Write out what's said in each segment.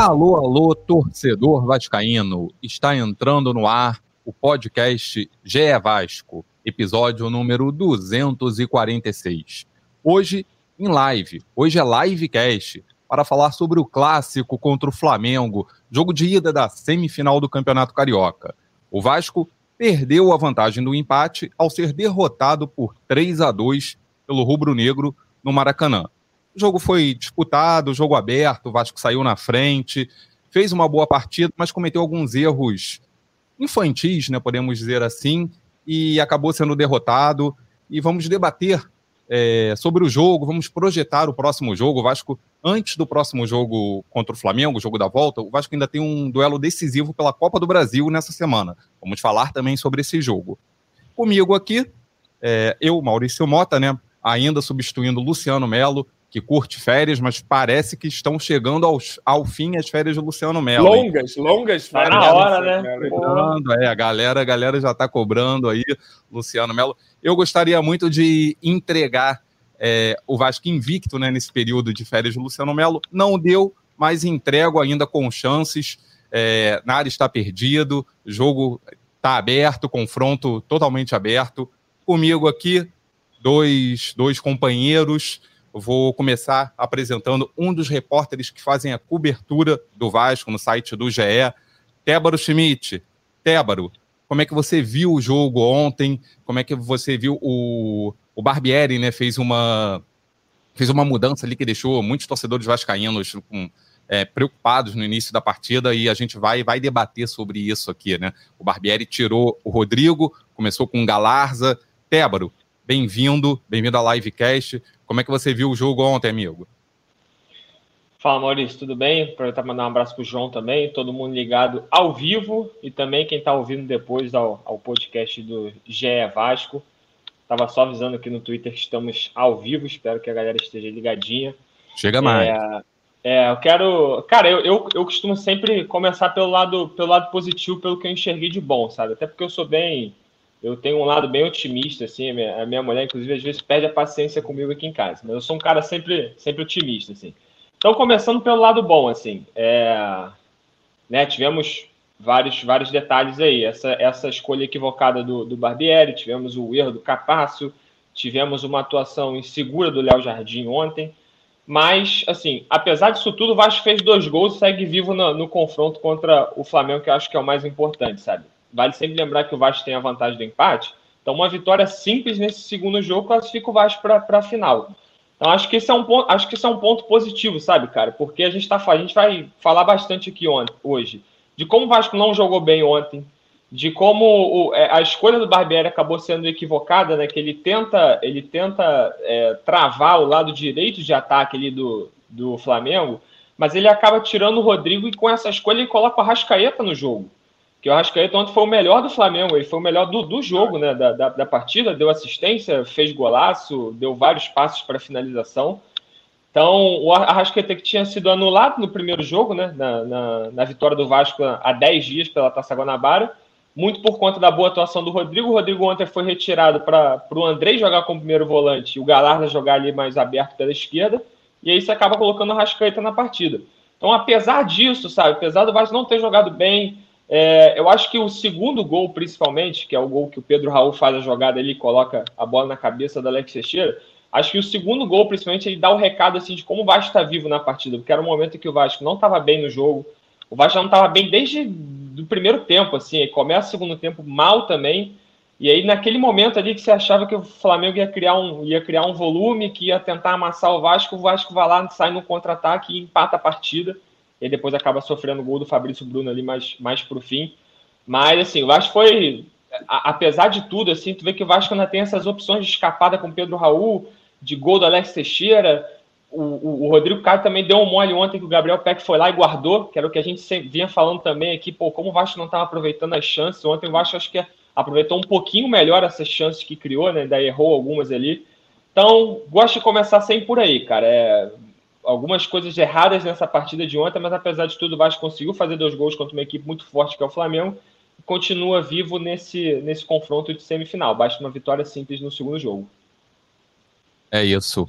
Alô, alô, torcedor vascaíno. Está entrando no ar o podcast GE Vasco, episódio número 246. Hoje em live, hoje é livecast para falar sobre o clássico contra o Flamengo, jogo de ida da semifinal do Campeonato Carioca. O Vasco perdeu a vantagem do empate ao ser derrotado por 3 a 2 pelo rubro-negro no Maracanã. O jogo foi disputado, jogo aberto, o Vasco saiu na frente, fez uma boa partida, mas cometeu alguns erros infantis, né, podemos dizer assim, e acabou sendo derrotado. E vamos debater é, sobre o jogo, vamos projetar o próximo jogo. O Vasco, antes do próximo jogo contra o Flamengo, o jogo da volta, o Vasco ainda tem um duelo decisivo pela Copa do Brasil nessa semana. Vamos falar também sobre esse jogo. Comigo aqui, é, eu, Maurício Mota, né, ainda substituindo Luciano Melo, que curte férias, mas parece que estão chegando aos, ao fim as férias de Luciano Melo. Longas, hein? longas férias. Tá na hora, né? Cobrando, é, a galera, a galera já está cobrando aí, Luciano Melo. Eu gostaria muito de entregar é, o Vasco invicto né, nesse período de férias de Luciano Melo. Não deu, mas entrego ainda com chances. É, nada está perdido, jogo está aberto, confronto totalmente aberto. Comigo aqui, dois, dois companheiros vou começar apresentando um dos repórteres que fazem a cobertura do Vasco no site do GE, Tébaro Schmidt. Tébaro, como é que você viu o jogo ontem? Como é que você viu o, o Barbieri, né? Fez uma, fez uma mudança ali que deixou muitos torcedores vascaínos com, é, preocupados no início da partida e a gente vai, vai debater sobre isso aqui, né? O Barbieri tirou o Rodrigo, começou com o Galarza. Tébaro, bem-vindo, bem-vindo à Livecast. Como é que você viu o jogo ontem, amigo? Fala, Maurício, tudo bem? Aproveitar mandar um abraço para o João também, todo mundo ligado ao vivo e também quem está ouvindo depois ao, ao podcast do GE Vasco. Estava só avisando aqui no Twitter que estamos ao vivo, espero que a galera esteja ligadinha. Chega mais. É, é eu quero. Cara, eu, eu, eu costumo sempre começar pelo lado, pelo lado positivo, pelo que eu enxerguei de bom, sabe? Até porque eu sou bem eu tenho um lado bem otimista, assim, a minha, a minha, mulher, inclusive, às vezes perde a paciência comigo aqui em casa, mas eu sou um cara sempre, sempre otimista, assim. Então, começando pelo lado bom, assim, é, né, tivemos vários, vários detalhes aí, essa, essa escolha equivocada do, do Barbieri, tivemos o erro do Capácio, tivemos uma atuação insegura do Léo Jardim ontem, mas, assim, apesar disso tudo, o Vasco fez dois gols e segue vivo no, no confronto contra o Flamengo, que eu acho que é o mais importante, sabe? Vale sempre lembrar que o Vasco tem a vantagem do empate. Então, uma vitória simples nesse segundo jogo classifica o Vasco para a final. Então, acho que, esse é um ponto, acho que esse é um ponto positivo, sabe, cara? Porque a gente, tá, a gente vai falar bastante aqui ontem, hoje de como o Vasco não jogou bem ontem, de como o, é, a escolha do Barbieri acabou sendo equivocada, né? Que ele tenta, ele tenta é, travar o lado direito de ataque ali do, do Flamengo, mas ele acaba tirando o Rodrigo e com essa escolha ele coloca o Arrascaeta no jogo que o Arrascaeta ontem foi o melhor do Flamengo, ele foi o melhor do, do jogo, né, da, da, da, partida, deu assistência, fez golaço, deu vários passos para finalização. Então, o Arrascaeta que tinha sido anulado no primeiro jogo, né, na, na, na vitória do Vasco há 10 dias pela Taça Guanabara, muito por conta da boa atuação do Rodrigo. O Rodrigo ontem foi retirado para o André jogar como primeiro volante e o Galarda jogar ali mais aberto pela esquerda, e aí você acaba colocando o Arrascaeta na partida. Então, apesar disso, sabe, apesar do Vasco não ter jogado bem, é, eu acho que o segundo gol, principalmente, que é o gol que o Pedro Raul faz a jogada ali, coloca a bola na cabeça da Alex Teixeira, acho que o segundo gol, principalmente, ele dá o recado assim, de como o Vasco está vivo na partida, porque era um momento em que o Vasco não estava bem no jogo, o Vasco não estava bem desde o primeiro tempo, assim, começa o segundo tempo mal também, e aí naquele momento ali que você achava que o Flamengo ia criar um, ia criar um volume, que ia tentar amassar o Vasco, o Vasco vai lá, sai no contra-ataque e empata a partida, e depois acaba sofrendo o gol do Fabrício Bruno ali mais, mais pro fim. Mas, assim, o Vasco foi, a, apesar de tudo, assim, tu vê que o Vasco ainda tem essas opções de escapada com Pedro Raul, de gol do Alex Teixeira. O, o, o Rodrigo Caio também deu um mole ontem que o Gabriel Peck foi lá e guardou, que era o que a gente vinha falando também aqui, pô, como o Vasco não estava aproveitando as chances. Ontem o Vasco acho que aproveitou um pouquinho melhor essas chances que criou, né? Ainda errou algumas ali. Então, gosto de começar sempre por aí, cara. É, algumas coisas erradas nessa partida de ontem, mas apesar de tudo, o Vasco conseguiu fazer dois gols contra uma equipe muito forte que é o Flamengo e continua vivo nesse, nesse confronto de semifinal. Basta uma vitória simples no segundo jogo. É isso.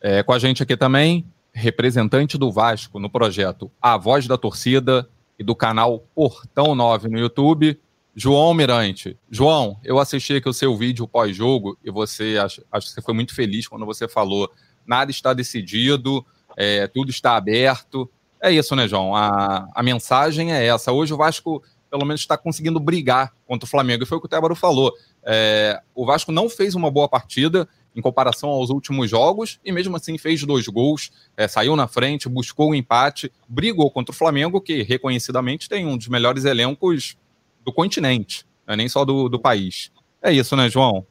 É, com a gente aqui também, representante do Vasco no projeto A Voz da Torcida e do canal Portão 9 no YouTube, João Mirante. João, eu assisti aqui o seu vídeo pós-jogo e você acho, acho que você foi muito feliz quando você falou nada está decidido, é, tudo está aberto. É isso, né, João? A, a mensagem é essa. Hoje o Vasco, pelo menos, está conseguindo brigar contra o Flamengo. E foi o que o Tébaro falou. É, o Vasco não fez uma boa partida em comparação aos últimos jogos, e mesmo assim fez dois gols, é, saiu na frente, buscou o um empate, brigou contra o Flamengo, que reconhecidamente tem um dos melhores elencos do continente, não é nem só do, do país. É isso, né, João?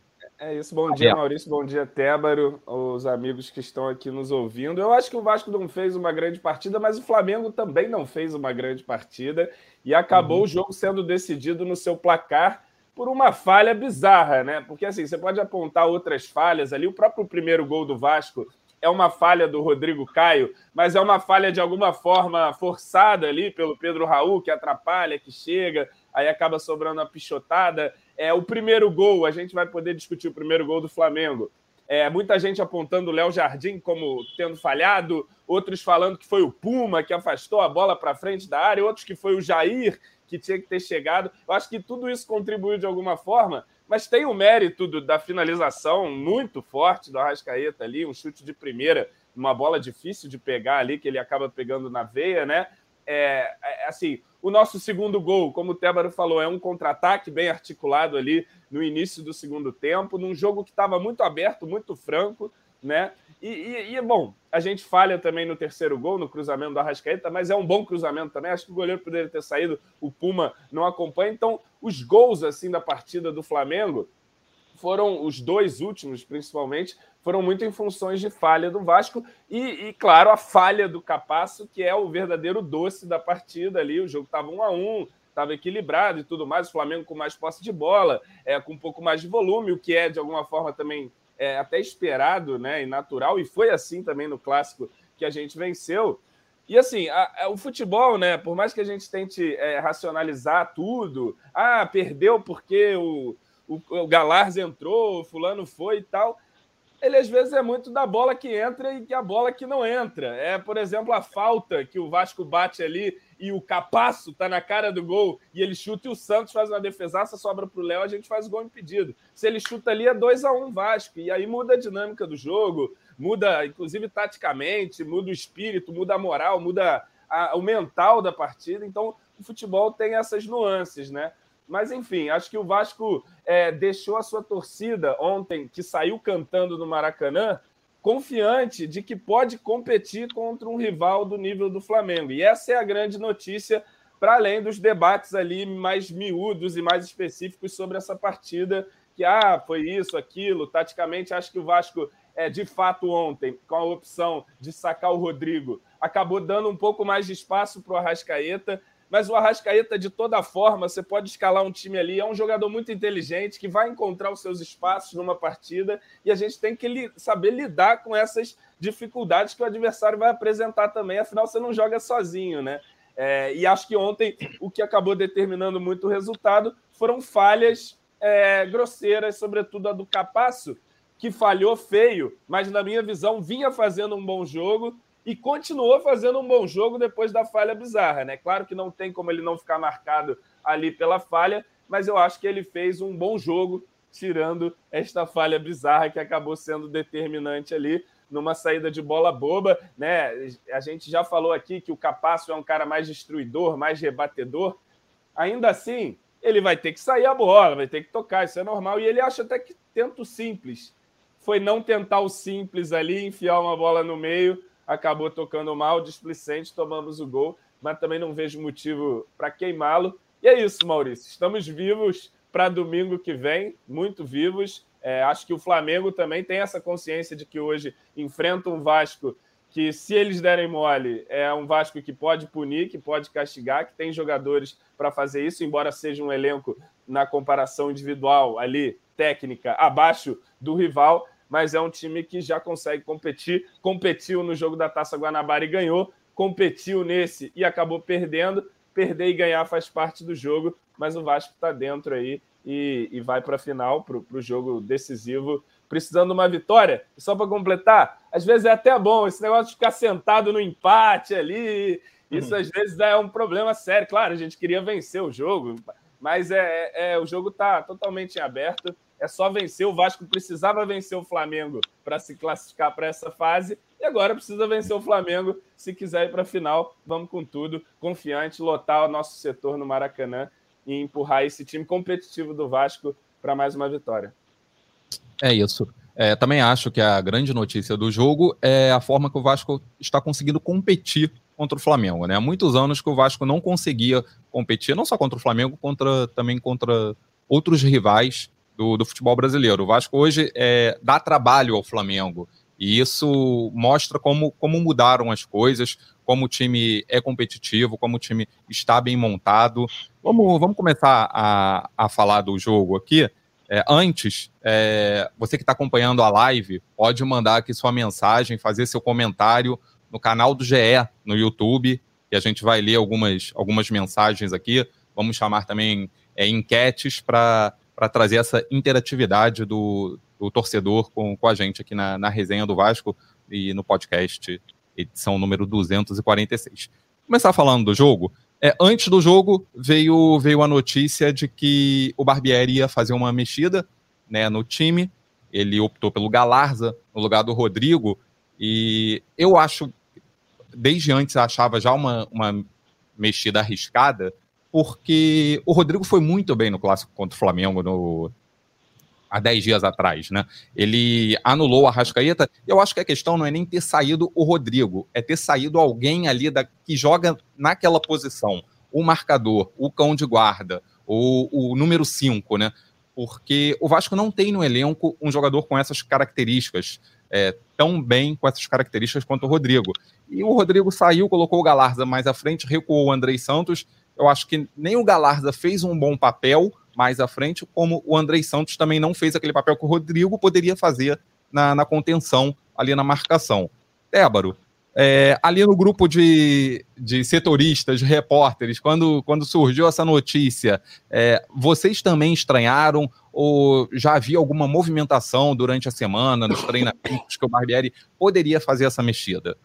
É isso. Bom dia, Maurício. Bom dia, Tébaro, os amigos que estão aqui nos ouvindo. Eu acho que o Vasco não fez uma grande partida, mas o Flamengo também não fez uma grande partida e acabou uhum. o jogo sendo decidido no seu placar por uma falha bizarra, né? Porque assim, você pode apontar outras falhas ali. O próprio primeiro gol do Vasco é uma falha do Rodrigo Caio, mas é uma falha de alguma forma forçada ali pelo Pedro Raul, que atrapalha, que chega, aí acaba sobrando a pichotada. É o primeiro gol, a gente vai poder discutir o primeiro gol do Flamengo. É, muita gente apontando o Léo Jardim como tendo falhado, outros falando que foi o Puma que afastou a bola para frente da área, outros que foi o Jair que tinha que ter chegado. Eu acho que tudo isso contribuiu de alguma forma, mas tem o mérito do, da finalização muito forte do Arrascaeta ali, um chute de primeira, uma bola difícil de pegar ali, que ele acaba pegando na veia, né? É, é assim, o nosso segundo gol, como o Tébaro falou, é um contra-ataque bem articulado ali no início do segundo tempo, num jogo que estava muito aberto, muito franco, né? E, e, e, bom, a gente falha também no terceiro gol, no cruzamento do Arrascaeta, mas é um bom cruzamento também. Acho que o goleiro poderia ter saído, o Puma não acompanha. Então, os gols assim da partida do Flamengo foram os dois últimos, principalmente, foram muito em funções de falha do Vasco e, e, claro, a falha do Capasso, que é o verdadeiro doce da partida ali. O jogo estava um a um, estava equilibrado e tudo mais. O Flamengo com mais posse de bola, é, com um pouco mais de volume, o que é de alguma forma também é, até esperado né, e natural, e foi assim também no clássico que a gente venceu. E assim, a, a, o futebol, né? Por mais que a gente tente é, racionalizar tudo, ah, perdeu porque o, o, o entrou, o fulano foi e tal. Ele às vezes é muito da bola que entra e que a bola que não entra. É, por exemplo, a falta que o Vasco bate ali e o Capasso tá na cara do gol e ele chuta e o Santos faz uma defesaça, sobra para o Léo, a gente faz o gol impedido. Se ele chuta ali é 2 a 1 um Vasco, e aí muda a dinâmica do jogo, muda inclusive taticamente, muda o espírito, muda a moral, muda a, o mental da partida. Então o futebol tem essas nuances, né? Mas enfim, acho que o Vasco é, deixou a sua torcida ontem, que saiu cantando no Maracanã, confiante de que pode competir contra um rival do nível do Flamengo. E essa é a grande notícia, para além dos debates ali mais miúdos e mais específicos sobre essa partida, que ah, foi isso, aquilo. Taticamente, acho que o Vasco, é, de fato, ontem, com a opção de sacar o Rodrigo, acabou dando um pouco mais de espaço para o Arrascaeta mas o Arrascaeta, de toda forma, você pode escalar um time ali. É um jogador muito inteligente que vai encontrar os seus espaços numa partida e a gente tem que li saber lidar com essas dificuldades que o adversário vai apresentar também. Afinal, você não joga sozinho, né? É, e acho que ontem o que acabou determinando muito o resultado foram falhas é, grosseiras, sobretudo a do Capasso, que falhou feio, mas na minha visão vinha fazendo um bom jogo e continuou fazendo um bom jogo depois da falha bizarra, né? Claro que não tem como ele não ficar marcado ali pela falha, mas eu acho que ele fez um bom jogo, tirando esta falha bizarra que acabou sendo determinante ali numa saída de bola boba, né? A gente já falou aqui que o Capasso é um cara mais destruidor, mais rebatedor. Ainda assim, ele vai ter que sair a bola, vai ter que tocar, isso é normal. E ele acha até que tenta o simples. Foi não tentar o simples ali, enfiar uma bola no meio acabou tocando mal, displicente, tomamos o gol, mas também não vejo motivo para queimá-lo. E é isso, Maurício. Estamos vivos para domingo que vem, muito vivos. É, acho que o Flamengo também tem essa consciência de que hoje enfrenta um Vasco que, se eles derem mole, é um Vasco que pode punir, que pode castigar, que tem jogadores para fazer isso, embora seja um elenco na comparação individual ali, técnica, abaixo do rival mas é um time que já consegue competir. Competiu no jogo da Taça Guanabara e ganhou, competiu nesse e acabou perdendo. Perder e ganhar faz parte do jogo, mas o Vasco está dentro aí e, e vai para a final, para o jogo decisivo precisando de uma vitória. E só para completar, às vezes é até bom esse negócio de ficar sentado no empate ali. Isso uhum. às vezes é um problema sério. Claro, a gente queria vencer o jogo, mas é, é, é o jogo está totalmente em aberto. É só vencer. O Vasco precisava vencer o Flamengo para se classificar para essa fase. E agora precisa vencer o Flamengo se quiser ir para a final. Vamos com tudo, confiante, lotar o nosso setor no Maracanã e empurrar esse time competitivo do Vasco para mais uma vitória. É isso. É, também acho que a grande notícia do jogo é a forma que o Vasco está conseguindo competir contra o Flamengo. Né? Há muitos anos que o Vasco não conseguia competir, não só contra o Flamengo, contra, também contra outros rivais do, do futebol brasileiro. O Vasco hoje é, dá trabalho ao Flamengo. E isso mostra como, como mudaram as coisas, como o time é competitivo, como o time está bem montado. Vamos, vamos começar a, a falar do jogo aqui. É, antes, é, você que está acompanhando a live, pode mandar aqui sua mensagem, fazer seu comentário no canal do GE, no YouTube, que a gente vai ler algumas, algumas mensagens aqui. Vamos chamar também é, enquetes para trazer essa interatividade do, do torcedor com, com a gente aqui na, na resenha do Vasco e no podcast, edição número 246. Começar falando do jogo. É, antes do jogo, veio, veio a notícia de que o Barbieri ia fazer uma mexida né, no time. Ele optou pelo Galarza no lugar do Rodrigo. E eu acho desde antes achava já uma, uma mexida arriscada, porque o Rodrigo foi muito bem no clássico contra o Flamengo no, há 10 dias atrás, né? Ele anulou a Rascaeta. Eu acho que a questão não é nem ter saído o Rodrigo, é ter saído alguém ali da, que joga naquela posição. O marcador, o cão de guarda, o, o número 5, né? Porque o Vasco não tem no elenco um jogador com essas características é, tão bem com essas características quanto o Rodrigo. E o Rodrigo saiu, colocou o Galarza mais à frente, recuou o Andrei Santos. Eu acho que nem o Galarza fez um bom papel mais à frente, como o Andrei Santos também não fez aquele papel que o Rodrigo poderia fazer na, na contenção, ali na marcação. Débaro, é, ali no grupo de, de setoristas, de repórteres, quando, quando surgiu essa notícia, é, vocês também estranharam ou já havia alguma movimentação durante a semana, nos treinamentos, que o Barbieri poderia fazer essa mexida?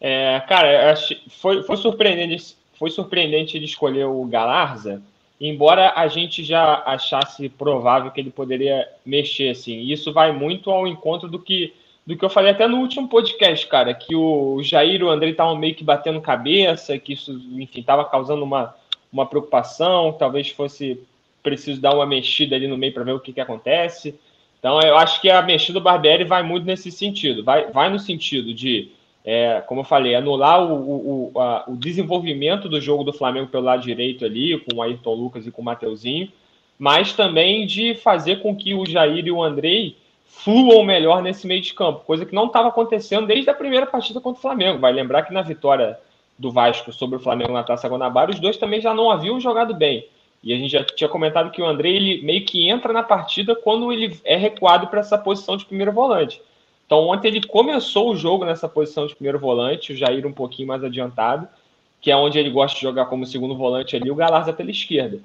É, cara, foi, foi, surpreendente, foi surpreendente ele escolher o Galarza, embora a gente já achasse provável que ele poderia mexer, assim. Isso vai muito ao encontro do que do que eu falei até no último podcast, cara, que o Jair e o André estavam meio que batendo cabeça, que isso, enfim, estava causando uma, uma preocupação, talvez fosse preciso dar uma mexida ali no meio para ver o que, que acontece. Então, eu acho que a mexida do Barbieri vai muito nesse sentido, vai, vai no sentido de, é, como eu falei, anular o, o, a, o desenvolvimento do jogo do Flamengo pelo lado direito ali, com o Ayrton Lucas e com o Mateuzinho, mas também de fazer com que o Jair e o Andrei fluam melhor nesse meio de campo, coisa que não estava acontecendo desde a primeira partida contra o Flamengo. Vai lembrar que na vitória do Vasco sobre o Flamengo na Taça Guanabara, os dois também já não haviam jogado bem. E a gente já tinha comentado que o André ele meio que entra na partida quando ele é recuado para essa posição de primeiro volante. Então ontem ele começou o jogo nessa posição de primeiro volante, o Jair um pouquinho mais adiantado, que é onde ele gosta de jogar como segundo volante ali, o Galarza pela esquerda.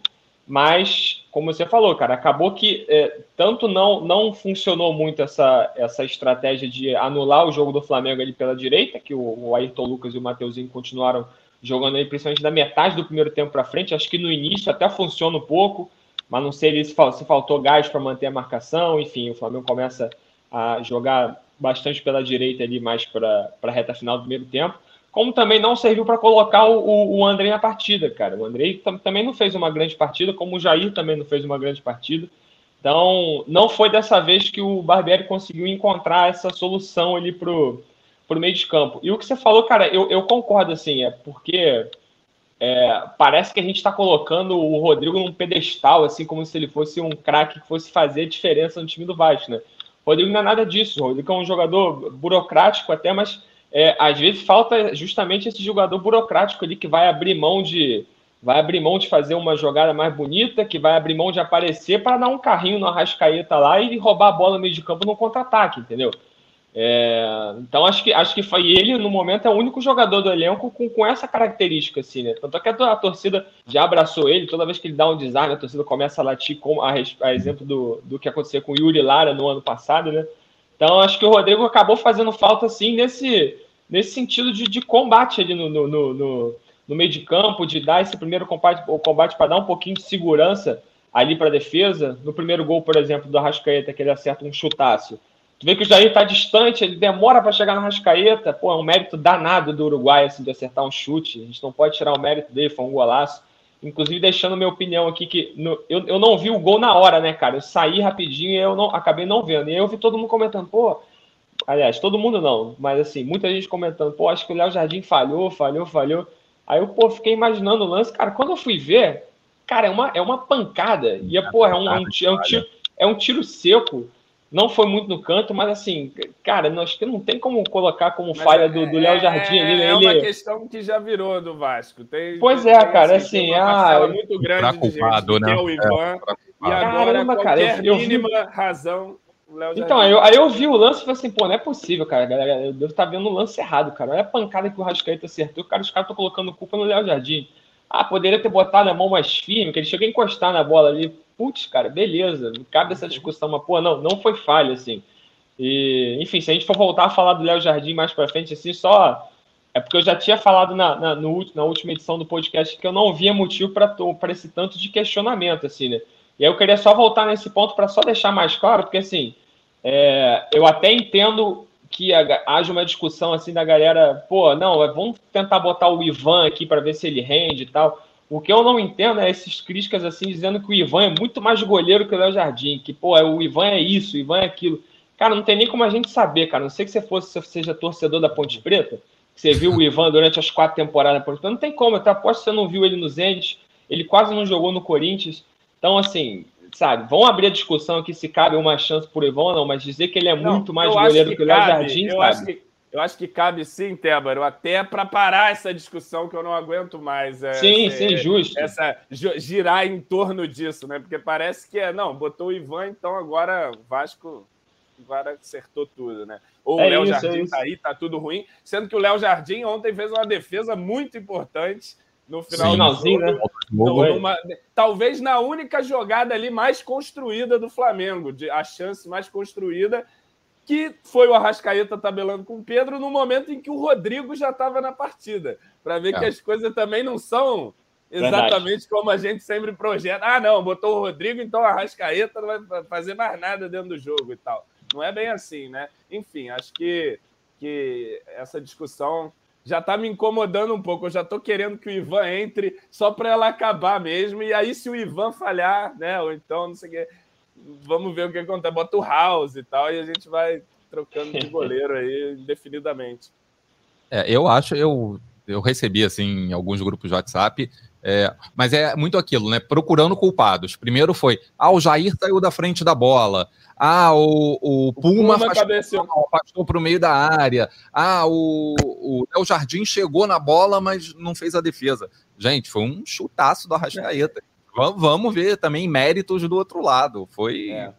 Mas, como você falou, cara, acabou que é, tanto não, não funcionou muito essa, essa estratégia de anular o jogo do Flamengo ali pela direita, que o, o Ayrton Lucas e o Mateuzinho continuaram jogando aí principalmente da metade do primeiro tempo para frente. Acho que no início até funciona um pouco, mas não sei se, se faltou gás para manter a marcação. Enfim, o Flamengo começa a jogar bastante pela direita ali, mais para a reta final do primeiro tempo como também não serviu para colocar o, o André na partida, cara. O André também não fez uma grande partida, como o Jair também não fez uma grande partida. Então, não foi dessa vez que o Barbieri conseguiu encontrar essa solução ali pro, pro meio de campo. E o que você falou, cara, eu, eu concordo, assim, é porque é, parece que a gente está colocando o Rodrigo num pedestal, assim, como se ele fosse um craque que fosse fazer diferença no time do Vasco, né? Rodrigo não é nada disso. O Rodrigo é um jogador burocrático até, mas é, às vezes falta justamente esse jogador burocrático ali que vai abrir mão de vai abrir mão de fazer uma jogada mais bonita, que vai abrir mão de aparecer para dar um carrinho no Arrascaeta lá e roubar a bola no meio de campo no contra-ataque, entendeu? É, então acho que acho que foi ele no momento é o único jogador do elenco com, com essa característica assim, né? Tanto é que a, a, torcida já abraçou ele, toda vez que ele dá um design, a torcida começa a latir com a, a exemplo do, do que aconteceu com o Yuri Lara no ano passado, né? Então acho que o Rodrigo acabou fazendo falta assim nesse nesse sentido de, de combate ali no, no, no, no, meio de campo, de dar esse primeiro combate, o combate para dar um pouquinho de segurança ali para a defesa. No primeiro gol, por exemplo, do Arrascaeta, que ele acerta um chutaço Tu vê que o Jair tá distante, ele demora para chegar na Rascaeta. Pô, é um mérito danado do Uruguai assim, de acertar um chute. A gente não pode tirar o mérito dele, foi um golaço. Inclusive, deixando minha opinião aqui, que no, eu, eu não vi o gol na hora, né, cara? Eu saí rapidinho e eu não, acabei não vendo. E eu vi todo mundo comentando, pô. Aliás, todo mundo não, mas assim, muita gente comentando, pô, acho que o Léo Jardim falhou, falhou, falhou. Aí eu, pô, fiquei imaginando o lance, cara. Quando eu fui ver, cara, é uma, é uma pancada. E, pô, é um, é um, é um, tiro, é um tiro seco não foi muito no canto, mas assim, cara, acho que não tem como colocar como mas falha é, do Léo Jardim ali. Né? É ele... uma questão que já virou do Vasco. Tem, pois é, tem, cara, assim, ah, muito grande culpado, né? é o Ivan, é, e agora Caramba, cara, eu, mínima eu vi... razão então, aí eu, aí eu vi o lance e falei assim, pô, não é possível, cara. Galera, eu devo estar vendo o lance errado, cara. Olha a pancada que o Rascaeta acertou. Cara, os caras estão colocando culpa no Léo Jardim. Ah, poderia ter botado a mão mais firme, que ele chegou a encostar na bola ali. Putz, cara, beleza. Cabe essa discussão, mas, pô, não, não foi falha, assim. E, enfim, se a gente for voltar a falar do Léo Jardim mais para frente, assim, só. É porque eu já tinha falado na, na, no, na última edição do podcast que eu não via motivo para esse tanto de questionamento, assim, né? E aí eu queria só voltar nesse ponto para só deixar mais claro, porque, assim, é, eu até entendo que haja uma discussão, assim, da galera, pô, não, vamos tentar botar o Ivan aqui para ver se ele rende e tal. O que eu não entendo é esses críticas, assim, dizendo que o Ivan é muito mais goleiro que o Léo Jardim, que, pô, o Ivan é isso, o Ivan é aquilo. Cara, não tem nem como a gente saber, cara. Não sei que você fosse, você seja torcedor da Ponte Preta, que você viu o Ivan durante as quatro temporadas da Ponte Preta. Não tem como, te aposto que você não viu ele no Zenit, ele quase não jogou no Corinthians. Então, assim, sabe, vão abrir a discussão aqui se cabe uma chance por Ivan ou não, mas dizer que ele é não, muito mais goleiro que, que o Léo Jardim, eu Acho que, eu acho que cabe sim, Tébaro, até para parar essa discussão que eu não aguento mais. É, sim, é, sim, justo. Essa, girar em torno disso, né? Porque parece que é, não, botou o Ivan, então agora o Vasco agora acertou tudo, né? Ou é o Léo Jardim é tá aí, tá tudo ruim. Sendo que o Léo Jardim ontem fez uma defesa muito importante no final Finalzinho, né? Numa, talvez na única jogada ali mais construída do Flamengo, de, a chance mais construída, que foi o Arrascaeta tabelando com o Pedro no momento em que o Rodrigo já estava na partida. Para ver é. que as coisas também não são exatamente Verdade. como a gente sempre projeta. Ah, não, botou o Rodrigo, então o Arrascaeta não vai fazer mais nada dentro do jogo e tal. Não é bem assim, né? Enfim, acho que, que essa discussão já está me incomodando um pouco. Eu já estou querendo que o Ivan entre só para ela acabar mesmo. E aí, se o Ivan falhar, né? Ou então, não sei o quê, vamos ver o que acontece. Bota o House e tal, e a gente vai trocando de goleiro aí indefinidamente. É, eu acho, eu, eu recebi assim em alguns grupos de WhatsApp é, mas é muito aquilo, né? Procurando culpados. Primeiro foi, ah, o Jair saiu da frente da bola. Ah, o, o, o Puma, Puma afastou para o meio da área. Ah, o, o Léo Jardim chegou na bola, mas não fez a defesa. Gente, foi um chutaço do Arrascaeta. Vamos ver também méritos do outro lado. Foi, é.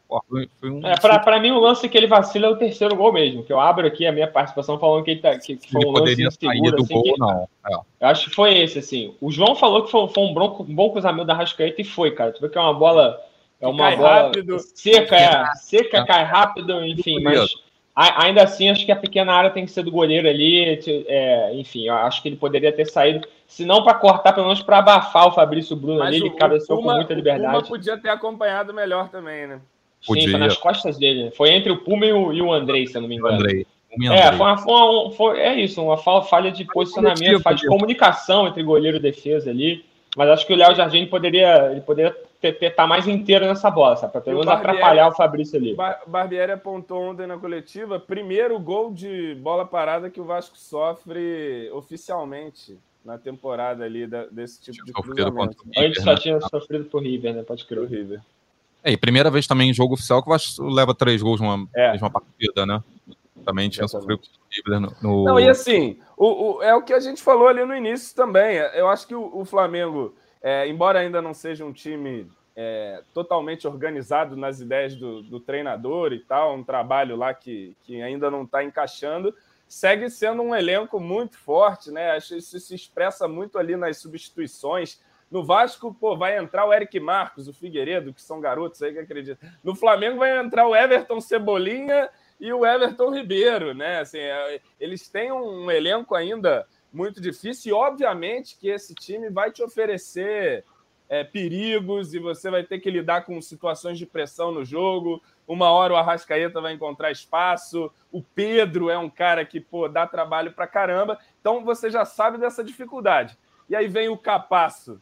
foi, um. É, para mim, o lance que ele vacila é o terceiro gol mesmo. Que eu abro aqui a minha participação falando que, ele tá, que, que foi um lance inseguro. Assim, gol, que, não. É. Eu acho que foi esse, assim. O João falou que foi, foi um, bronco, um bom cruzamento da Rascaeta e foi, cara. Tu vê que é uma bola. É uma bola rápido. seca, é, seca, cai rápido, enfim, mas ainda assim, acho que a pequena área tem que ser do goleiro ali. É, enfim, acho que ele poderia ter saído, se não para cortar, pelo menos para abafar o Fabrício Bruno Mas ali. O, ele cabeceou com muita liberdade. O Puma podia ter acompanhado melhor também, né? Sim, foi nas costas dele. Foi entre o Puma e o, e o Andrei, se eu não me engano. Andrei. É, foi uma, foi uma, foi, é isso, uma falha de posicionamento, falha de comunicação entre goleiro e defesa ali. Mas acho que o Léo Jardim poderia, ele poderia estar tá mais inteiro nessa bola, sabe? Para pelo menos atrapalhar o Fabrício ali. Bar Barbieri apontou ontem na coletiva, primeiro gol de bola parada que o Vasco sofre oficialmente na temporada ali da, desse tipo de cruzamento. Antes só né? tinha sofrido por River, né? Pode crer. River. É, e primeira vez também em jogo oficial que o Vasco leva três gols numa é. mesma partida, né? Também tinha sofrido com o no, no... Não, e assim, o, o, é o que a gente falou ali no início também. Eu acho que o, o Flamengo é, embora ainda não seja um time é, totalmente organizado nas ideias do, do, treinador e tal, um trabalho lá que, que ainda não está encaixando, segue sendo um elenco muito forte, né? Acho isso se expressa muito ali nas substituições. No Vasco, pô, vai entrar o Eric Marcos, o Figueiredo, que são garotos aí que acreditam. No Flamengo vai entrar o Everton Cebolinha e o Everton Ribeiro, né? Assim, é, eles têm um elenco ainda muito difícil e, obviamente, que esse time vai te oferecer é, perigos e você vai ter que lidar com situações de pressão no jogo. Uma hora o Arrascaeta vai encontrar espaço, o Pedro é um cara que pô, dá trabalho para caramba. Então você já sabe dessa dificuldade. E aí vem o Capasso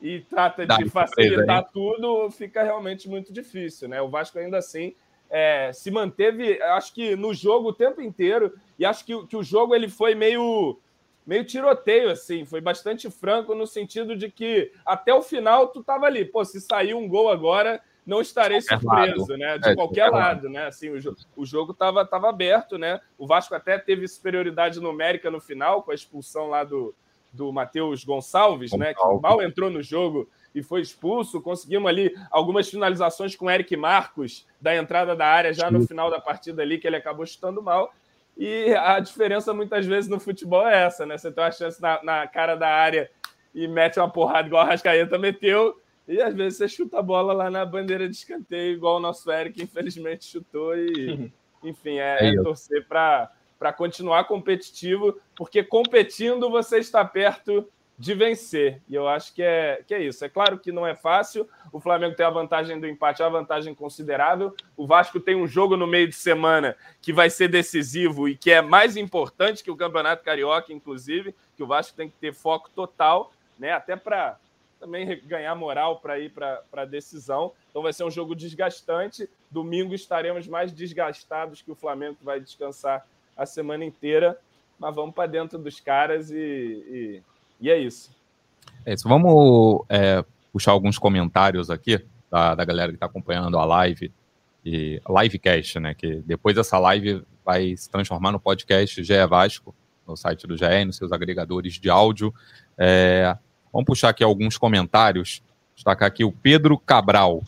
e trata de facilitar tudo, fica realmente muito difícil, né? O Vasco ainda assim é, se manteve, acho que no jogo o tempo inteiro, e acho que, que o jogo ele foi meio meio tiroteio, assim, foi bastante franco no sentido de que até o final tu tava ali, pô, se sair um gol agora, não estarei surpreso, lado. né? De é, qualquer lado, lado, né? Assim, o, jo o jogo tava, tava aberto, né? O Vasco até teve superioridade numérica no final, com a expulsão lá do, do Matheus Gonçalves, né? Que mal entrou no jogo e foi expulso. Conseguimos ali algumas finalizações com o Eric Marcos da entrada da área já no final da partida ali, que ele acabou chutando mal. E a diferença muitas vezes no futebol é essa, né? Você tem uma chance na, na cara da área e mete uma porrada igual a Rascaeta meteu, e às vezes você chuta a bola lá na bandeira de escanteio, igual o nosso Eric, infelizmente, chutou. E, enfim, é, é torcer para continuar competitivo, porque competindo você está perto de vencer. E eu acho que é, que é isso. É claro que não é fácil. O Flamengo tem a vantagem do empate, a vantagem considerável. O Vasco tem um jogo no meio de semana que vai ser decisivo e que é mais importante que o Campeonato Carioca, inclusive, que o Vasco tem que ter foco total, né? Até para também ganhar moral para ir para a decisão. Então vai ser um jogo desgastante. Domingo estaremos mais desgastados que o Flamengo, que vai descansar a semana inteira. Mas vamos para dentro dos caras e, e e é isso. É isso. Vamos é, puxar alguns comentários aqui da, da galera que está acompanhando a live e livecast, né? Que depois dessa live vai se transformar no podcast GE Vasco, no site do GE, nos seus agregadores de áudio. É, vamos puxar aqui alguns comentários. Destacar aqui o Pedro Cabral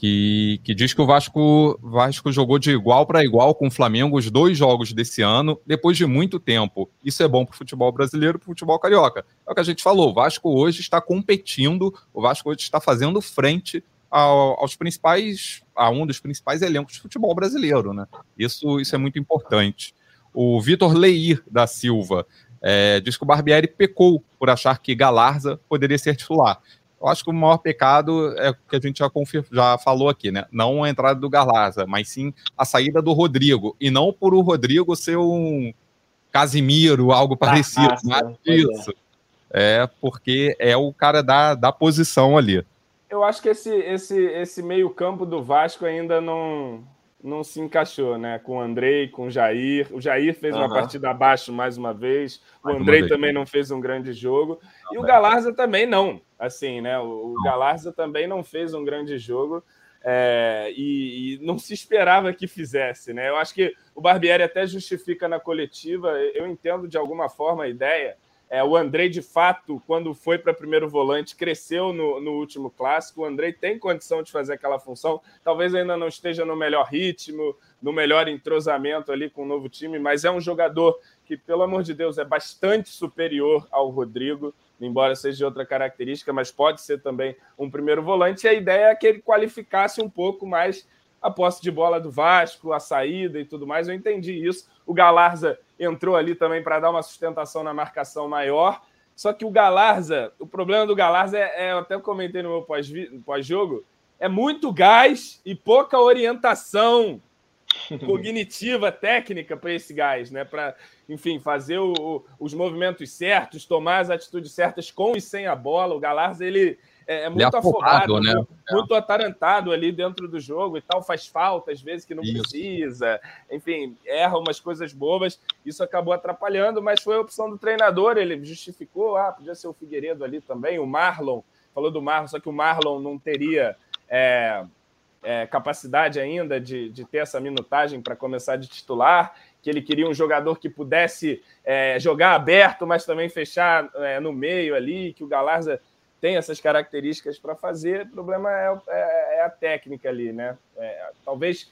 que, que diz que o Vasco, Vasco jogou de igual para igual com o Flamengo os dois jogos desse ano, depois de muito tempo. Isso é bom para o futebol brasileiro e para o futebol carioca. É o que a gente falou, o Vasco hoje está competindo, o Vasco hoje está fazendo frente ao, aos principais, a um dos principais elencos de futebol brasileiro, né? Isso, isso é muito importante. O Vitor Leir da Silva é, diz que o Barbieri pecou por achar que Galarza poderia ser titular. Eu acho que o maior pecado é o que a gente já, confir, já falou aqui, né? Não a entrada do Garlaza, mas sim a saída do Rodrigo. E não por o Rodrigo ser um Casimiro, algo parecido. Ah, nada disso. É. é porque é o cara da, da posição ali. Eu acho que esse, esse, esse meio-campo do Vasco ainda não, não se encaixou, né? Com o Andrei, com o Jair. O Jair fez uhum. uma partida abaixo mais uma vez. O Andrei também não fez um grande jogo. E o Galarza também não. Assim, né? O, o Galarza também não fez um grande jogo. É, e, e, não se esperava que fizesse, né? Eu acho que o Barbieri até justifica na coletiva. Eu entendo de alguma forma a ideia é, o Andrei, de fato, quando foi para primeiro volante, cresceu no, no, último clássico. O Andrei tem condição de fazer aquela função. Talvez ainda não esteja no melhor ritmo, no melhor entrosamento ali com o novo time, mas é um jogador que, pelo amor de Deus, é bastante superior ao Rodrigo, embora seja de outra característica, mas pode ser também um primeiro volante. E a ideia é que ele qualificasse um pouco mais a posse de bola do Vasco, a saída e tudo mais. Eu entendi isso. O Galarza entrou ali também para dar uma sustentação na marcação maior. Só que o Galarza, o problema do Galarza é, é eu até comentei no meu pós-jogo, é muito gás e pouca orientação cognitiva, técnica para esse gás, né? Para, enfim, fazer o, o, os movimentos certos, tomar as atitudes certas com e sem a bola. O Galarza, ele, é, é muito afogado, né? muito, atarantado ali dentro do jogo e tal, faz falta às vezes que não isso. precisa, enfim, erra umas coisas bobas, isso acabou atrapalhando, mas foi a opção do treinador, ele justificou, ah, podia ser o Figueiredo ali também, o Marlon, falou do Marlon, só que o Marlon não teria é, é, capacidade ainda de, de ter essa minutagem para começar de titular, que ele queria um jogador que pudesse é, jogar aberto, mas também fechar é, no meio ali, que o Galarza tem essas características para fazer, o problema é, é, é, a técnica ali, né? É, talvez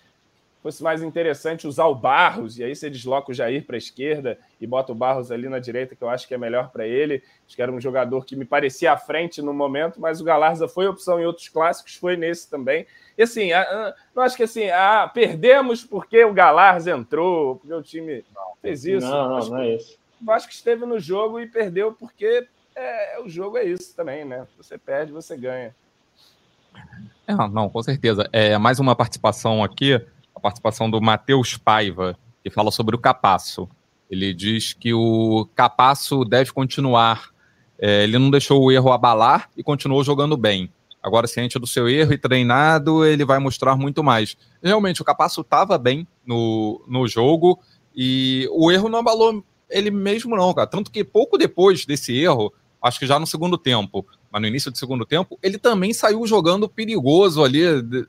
fosse mais interessante usar o Barros, e aí você desloca o Jair para a esquerda e bota o Barros ali na direita, que eu acho que é melhor para ele. Acho que era um jogador que me parecia à frente no momento, mas o Galarza foi opção em outros clássicos, foi nesse também. E assim, não acho que assim, ah, perdemos porque o Galarza entrou, porque o time fez isso. Não, não, não é isso. O Vasco esteve no jogo e perdeu porque é, o jogo é isso também, né? Você perde, você ganha. É, não, com certeza. É mais uma participação aqui a participação do Matheus Paiva, que fala sobre o Capasso. Ele diz que o Capasso deve continuar. É, ele não deixou o erro abalar e continuou jogando bem. Agora, ciente do seu erro e treinado, ele vai mostrar muito mais. Realmente, o Capasso estava bem no, no jogo e o erro não abalou ele mesmo, não, cara. Tanto que pouco depois desse erro, acho que já no segundo tempo, mas no início do segundo tempo, ele também saiu jogando perigoso ali,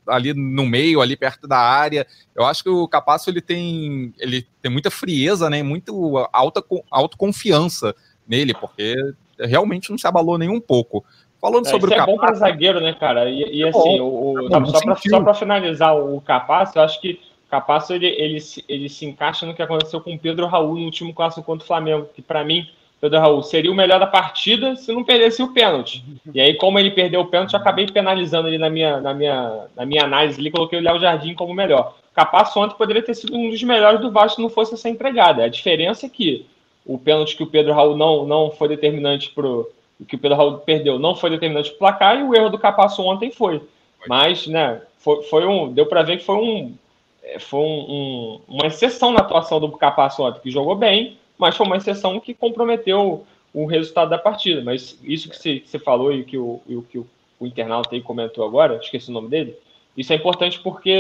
ali no meio, ali perto da área. Eu acho que o Capasso ele tem, ele tem muita frieza, né, muito alta autoconfiança nele, porque realmente não se abalou nem um pouco. Falando é, sobre o Capasso. é bom para zagueiro, né, cara? E, e é assim, o, o, só para finalizar o Capasso, eu acho que o Capasso ele, ele, ele se encaixa no que aconteceu com o Pedro Raul no último clássico contra o Flamengo, que para mim Pedro Raul, seria o melhor da partida se não perdesse o pênalti. E aí, como ele perdeu o pênalti, eu acabei penalizando ele na minha, na minha, na minha análise ali, coloquei o Léo Jardim como melhor. Capasso ontem poderia ter sido um dos melhores do Vasco se não fosse essa entregada. A diferença é que o pênalti que o Pedro Raul não, não foi determinante pro. que o Pedro Raul perdeu não foi determinante pro placar e o erro do Capasso ontem foi. Mas, né, foi, foi um. Deu para ver que foi um. É, foi um, um, uma exceção na atuação do Capasso ontem, que jogou bem, mas foi uma exceção que comprometeu o resultado da partida. Mas isso que você, falou e que o, e o que o, o internauta aí comentou agora, esqueci o nome dele, isso é importante porque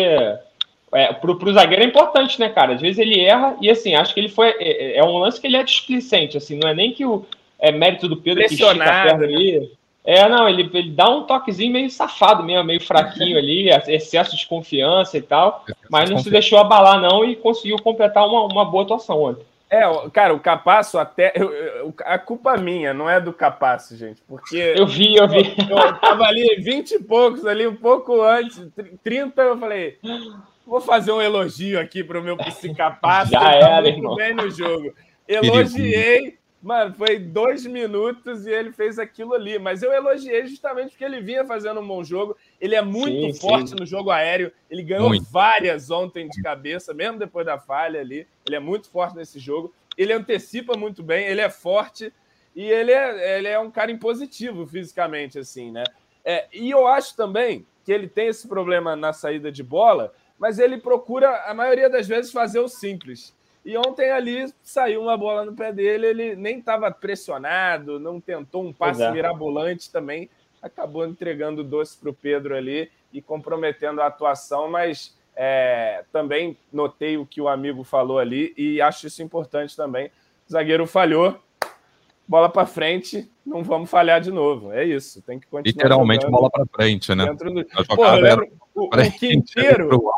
é, pro, pro zagueiro é importante, né, cara? Às vezes ele erra e assim, acho que ele foi. É, é um lance que ele é displicente, assim, não é nem que o é mérito do Pedro que estica a perna ali. É, não, ele, ele dá um toquezinho meio safado mesmo, meio fraquinho ali, excesso de confiança e tal, mas não se deixou abalar, não, e conseguiu completar uma, uma boa atuação ontem. É, cara, o Capasso até. Eu, eu, a culpa minha, não é do Capasso, gente. Porque. Eu vi, eu vi. Eu, eu tava ali 20 e poucos, ali, um pouco antes, 30, eu falei. Vou fazer um elogio aqui para o meu psicapasso. Já era, irmão. bem no jogo. Elogiei, Mano, foi dois minutos e ele fez aquilo ali. Mas eu elogiei justamente porque ele vinha fazendo um bom jogo. Ele é muito sim, forte sim. no jogo aéreo. Ele ganhou muito. várias ontem de cabeça, mesmo depois da falha ali. Ele é muito forte nesse jogo. Ele antecipa muito bem, ele é forte e ele é, ele é um cara impositivo fisicamente, assim, né? É, e eu acho também que ele tem esse problema na saída de bola, mas ele procura, a maioria das vezes, fazer o simples. E ontem ali saiu uma bola no pé dele, ele nem estava pressionado, não tentou um passe é. mirabolante também, acabou entregando o doce para o Pedro ali e comprometendo a atuação, mas é, também notei o que o amigo falou ali e acho isso importante também. O zagueiro falhou, bola para frente, não vamos falhar de novo. É isso, tem que continuar. Literalmente bola para frente, né? Do... Pô, eu lembro, o, o Quinteiro,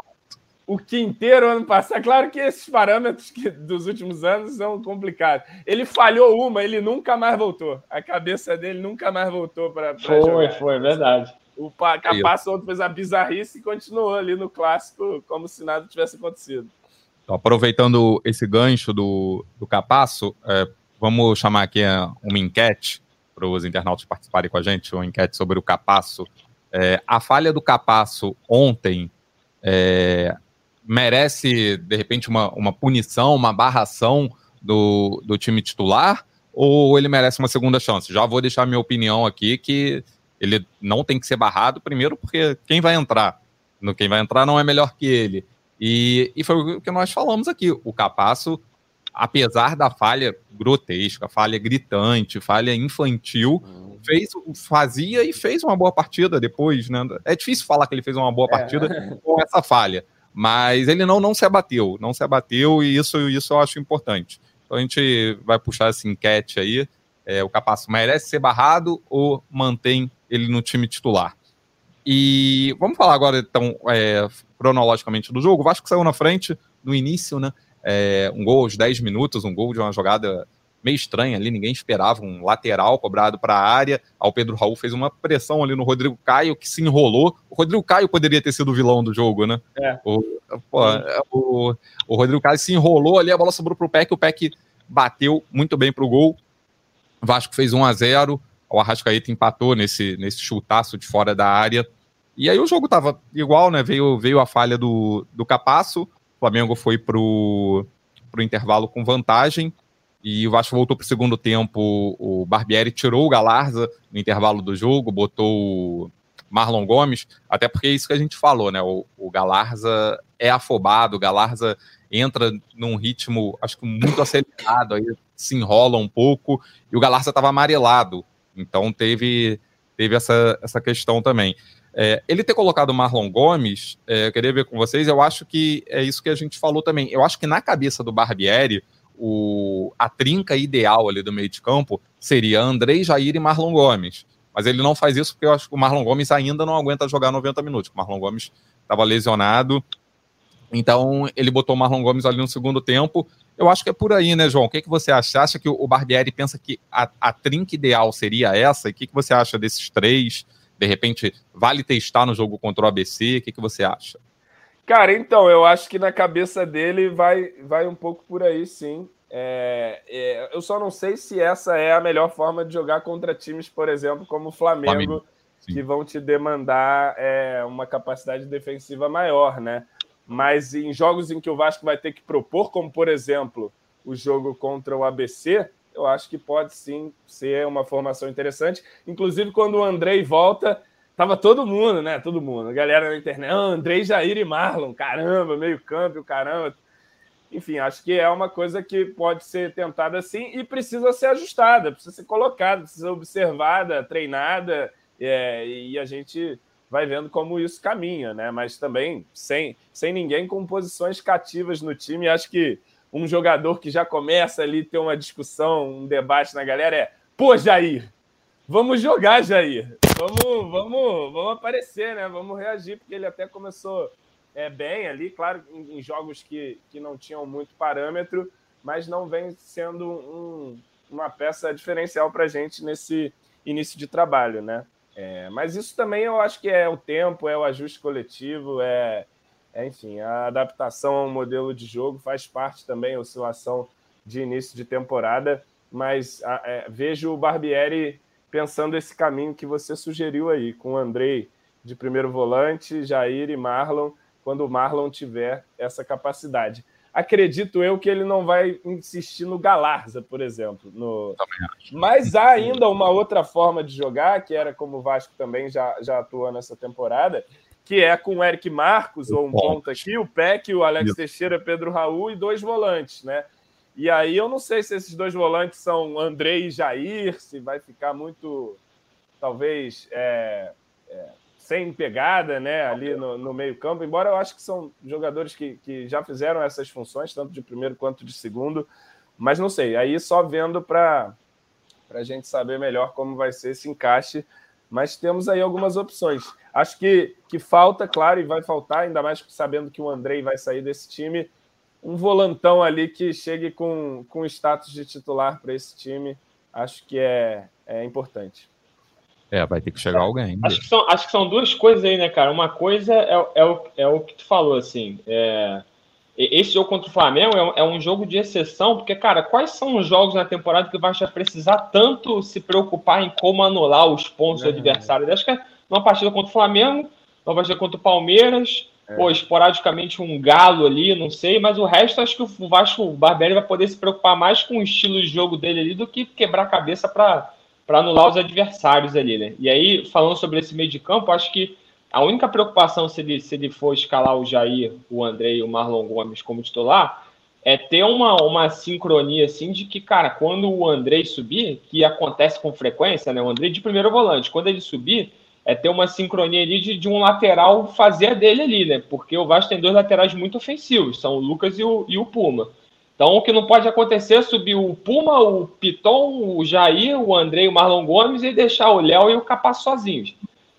o Quinteiro ano passado. Claro que esses parâmetros que, dos últimos anos são complicados. Ele falhou uma, ele nunca mais voltou. A cabeça dele nunca mais voltou para. Foi, jogar. foi, verdade. O Capasso fez a bizarrice e continuou ali no clássico como se nada tivesse acontecido. Então, aproveitando esse gancho do, do Capasso, é, vamos chamar aqui é, uma enquete para os internautas participarem com a gente, uma enquete sobre o Capasso. É, a falha do Capasso ontem é, merece, de repente, uma, uma punição, uma barração do, do time titular? Ou ele merece uma segunda chance? Já vou deixar minha opinião aqui que ele não tem que ser barrado, primeiro, porque quem vai entrar? No quem vai entrar não é melhor que ele. E, e foi o que nós falamos aqui. O Capasso, apesar da falha grotesca, falha gritante, falha infantil, hum. fez, fazia e fez uma boa partida depois. Né? É difícil falar que ele fez uma boa é. partida é. com essa falha. Mas ele não, não se abateu, não se abateu e isso, isso eu acho importante. Então a gente vai puxar essa enquete aí. É, o Capasso merece ser barrado ou mantém ele no time titular? E vamos falar agora, então, é, cronologicamente do jogo. O Vasco saiu na frente no início, né? É, um gol aos 10 minutos, um gol de uma jogada meio estranha ali, ninguém esperava um lateral cobrado para a área. O Pedro Raul fez uma pressão ali no Rodrigo Caio, que se enrolou. O Rodrigo Caio poderia ter sido o vilão do jogo, né? É. O, pô, o, o, Rodrigo Caio se enrolou ali, a bola sobrou para o Peck, o Peck bateu muito bem para o gol. Vasco fez 1 a 0 o Arrascaeta empatou nesse, nesse chutaço de fora da área. E aí o jogo tava igual, né? Veio, veio a falha do, do Capasso, o Flamengo foi pro, pro intervalo com vantagem, e o Vasco voltou pro segundo tempo, o Barbieri tirou o Galarza no intervalo do jogo, botou o Marlon Gomes, até porque é isso que a gente falou, né? O, o Galarza é afobado, o Galarza entra num ritmo, acho que muito acelerado, aí se enrola um pouco, e o Galarza estava amarelado. Então teve, teve essa, essa questão também. É, ele ter colocado o Marlon Gomes, é, eu queria ver com vocês, eu acho que é isso que a gente falou também. Eu acho que na cabeça do Barbieri, o, a trinca ideal ali do meio de campo seria Andrei, Jair e Marlon Gomes. Mas ele não faz isso porque eu acho que o Marlon Gomes ainda não aguenta jogar 90 minutos. O Marlon Gomes estava lesionado. Então ele botou o Marlon Gomes ali no segundo tempo. Eu acho que é por aí, né, João? O que, que você acha? Acha que o Barbieri pensa que a, a trinca ideal seria essa? E o que, que você acha desses três? De repente, vale testar no jogo contra o ABC? O que, que você acha? Cara, então, eu acho que na cabeça dele vai, vai um pouco por aí, sim. É, é, eu só não sei se essa é a melhor forma de jogar contra times, por exemplo, como o Flamengo, Flamengo que vão te demandar é, uma capacidade defensiva maior, né? Mas em jogos em que o Vasco vai ter que propor, como por exemplo o jogo contra o ABC, eu acho que pode sim ser uma formação interessante. Inclusive, quando o Andrei volta, tava todo mundo, né? Todo mundo, a galera na internet, ah, Andrei, Jair e Marlon, caramba, meio campo, caramba. Enfim, acho que é uma coisa que pode ser tentada assim e precisa ser ajustada, precisa ser colocada, precisa ser observada, treinada, é, e a gente vai vendo como isso caminha, né? Mas também sem, sem ninguém com posições cativas no time. Acho que um jogador que já começa ali ter uma discussão, um debate na galera é: pô, Jair, vamos jogar, Jair. Vamos, vamos, vamos aparecer, né? Vamos reagir, porque ele até começou é, bem ali, claro, em, em jogos que, que não tinham muito parâmetro, mas não vem sendo um, uma peça diferencial para a gente nesse início de trabalho, né? É, mas isso também eu acho que é o tempo, é o ajuste coletivo, é, é, enfim, a adaptação ao modelo de jogo faz parte também, a oscilação de início de temporada, mas a, é, vejo o Barbieri pensando esse caminho que você sugeriu aí, com o Andrei de primeiro volante, Jair e Marlon, quando o Marlon tiver essa capacidade acredito eu que ele não vai insistir no Galarza, por exemplo. No... Mas há ainda uma outra forma de jogar, que era como o Vasco também já, já atuou nessa temporada, que é com o Eric Marcos, ou um ponto aqui, o Peck, o Alex Teixeira, Pedro Raul e dois volantes, né? E aí eu não sei se esses dois volantes são André e Jair, se vai ficar muito, talvez, é, é, sem pegada né, ali no, no meio-campo, embora eu acho que são jogadores que, que já fizeram essas funções, tanto de primeiro quanto de segundo, mas não sei, aí só vendo para a gente saber melhor como vai ser esse encaixe, mas temos aí algumas opções. Acho que, que falta, claro, e vai faltar, ainda mais sabendo que o Andrei vai sair desse time, um volantão ali que chegue com, com status de titular para esse time, acho que é, é importante. É, vai ter que chegar alguém. Acho que, são, acho que são duas coisas aí, né, cara? Uma coisa é, é, o, é o que tu falou, assim. É, esse jogo contra o Flamengo é, é, um jogo de exceção, porque, cara, quais são os jogos na temporada que vai precisar tanto se preocupar em como anular os pontos é. do adversário? Acho que é uma partida contra o Flamengo, uma partida contra o Palmeiras, é. ou esporadicamente um galo ali, não sei, mas o resto acho que o Vasco, o Barbieri vai poder se preocupar mais com o estilo de jogo dele ali do que quebrar a cabeça para para anular os adversários ali, né? E aí, falando sobre esse meio de campo, acho que a única preocupação se ele, se ele for escalar o Jair, o André e o Marlon Gomes como titular, é ter uma, uma sincronia assim de que, cara, quando o André subir, que acontece com frequência, né? O André de primeiro volante, quando ele subir, é ter uma sincronia ali de, de um lateral fazer dele ali, né? Porque o Vasco tem dois laterais muito ofensivos, são o Lucas e o, e o Puma. Então, o que não pode acontecer é subir o Puma, o Piton, o Jair, o André, o Marlon Gomes e deixar o Léo e o Capaz sozinhos.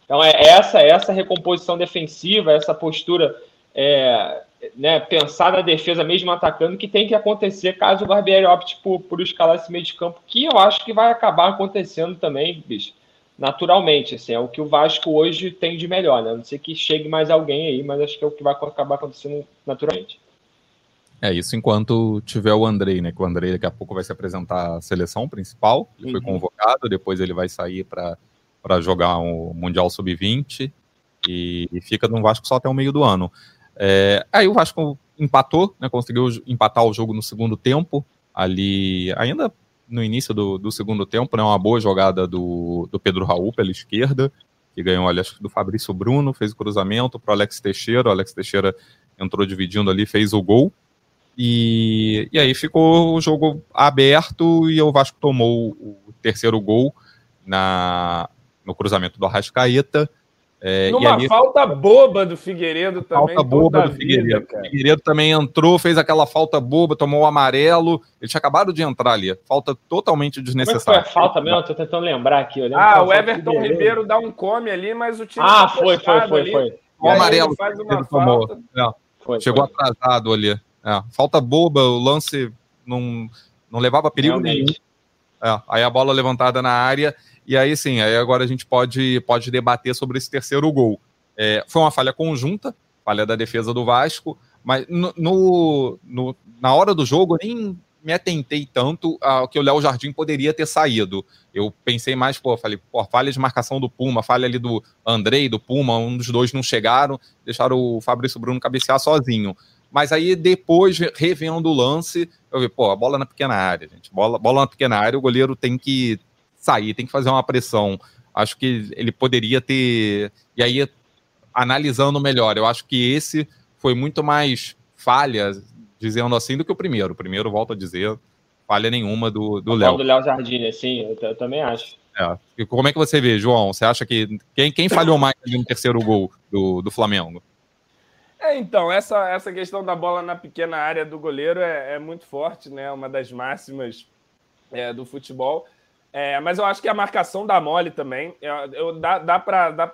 Então, é essa essa recomposição defensiva, essa postura é, né, pensar na defesa mesmo atacando que tem que acontecer caso o Barbieri opte por, por escalar esse meio de campo, que eu acho que vai acabar acontecendo também, bicho, naturalmente. Assim, é o que o Vasco hoje tem de melhor, né? A não sei que chegue mais alguém aí, mas acho que é o que vai acabar acontecendo naturalmente. É isso enquanto tiver o Andrei, né? Que o Andrei daqui a pouco vai se apresentar à seleção principal. Ele uhum. foi convocado, depois ele vai sair para jogar o um Mundial Sub-20 e, e, fica no Vasco só até o meio do ano. É, aí o Vasco empatou, né? Conseguiu empatar o jogo no segundo tempo, ali ainda no início do, do segundo tempo, né? Uma boa jogada do, do Pedro Raul pela esquerda, que ganhou, olha, do Fabrício Bruno, fez o cruzamento para o Alex Teixeira. O Alex Teixeira entrou dividindo ali, fez o gol. E, e aí ficou o jogo aberto e o Vasco tomou o terceiro gol na, no cruzamento do Arrascaeta. É, Numa ali, falta boba do Figueiredo também. Falta boba do Figueiredo. O Figueiredo também entrou, fez aquela falta boba, tomou o amarelo. Ele tinha acabado de entrar ali. Falta totalmente desnecessária. Como é que foi a falta mesmo? Eu tô tentando lembrar aqui. Ah, o Everton Ribeiro dá um come ali, mas o time. Ah, tá foi, foi, foi, ali. foi. O amarelo. Faz uma falta. É, foi, Chegou foi. atrasado ali. É, falta boba, o lance não, não levava perigo nenhum. É, aí a bola levantada na área, e aí sim, aí agora a gente pode, pode debater sobre esse terceiro gol. É, foi uma falha conjunta, falha da defesa do Vasco, mas no, no, no, na hora do jogo nem me atentei tanto ao que o Léo Jardim poderia ter saído. Eu pensei mais, pô, falei, pô, falha de marcação do Puma, falha ali do Andrei, do Puma, um dos dois não chegaram, deixaram o Fabrício Bruno cabecear sozinho. Mas aí depois, revendo o lance, eu vi, pô, a bola na pequena área, gente. Bola, bola na pequena área, o goleiro tem que sair, tem que fazer uma pressão. Acho que ele poderia ter. E aí, analisando melhor, eu acho que esse foi muito mais falha, dizendo assim, do que o primeiro. O primeiro, volto a dizer, falha nenhuma do Léo. Do Léo Jardim, sim, eu, eu, também acho. É. E como é que você vê, João? Você acha que quem, quem falhou mais no terceiro gol do, do Flamengo? É, então, essa, essa questão da bola na pequena área do goleiro é, é muito forte, né? Uma das máximas é, do futebol. É, mas eu acho que a marcação da mole também. Eu, dá dá para dá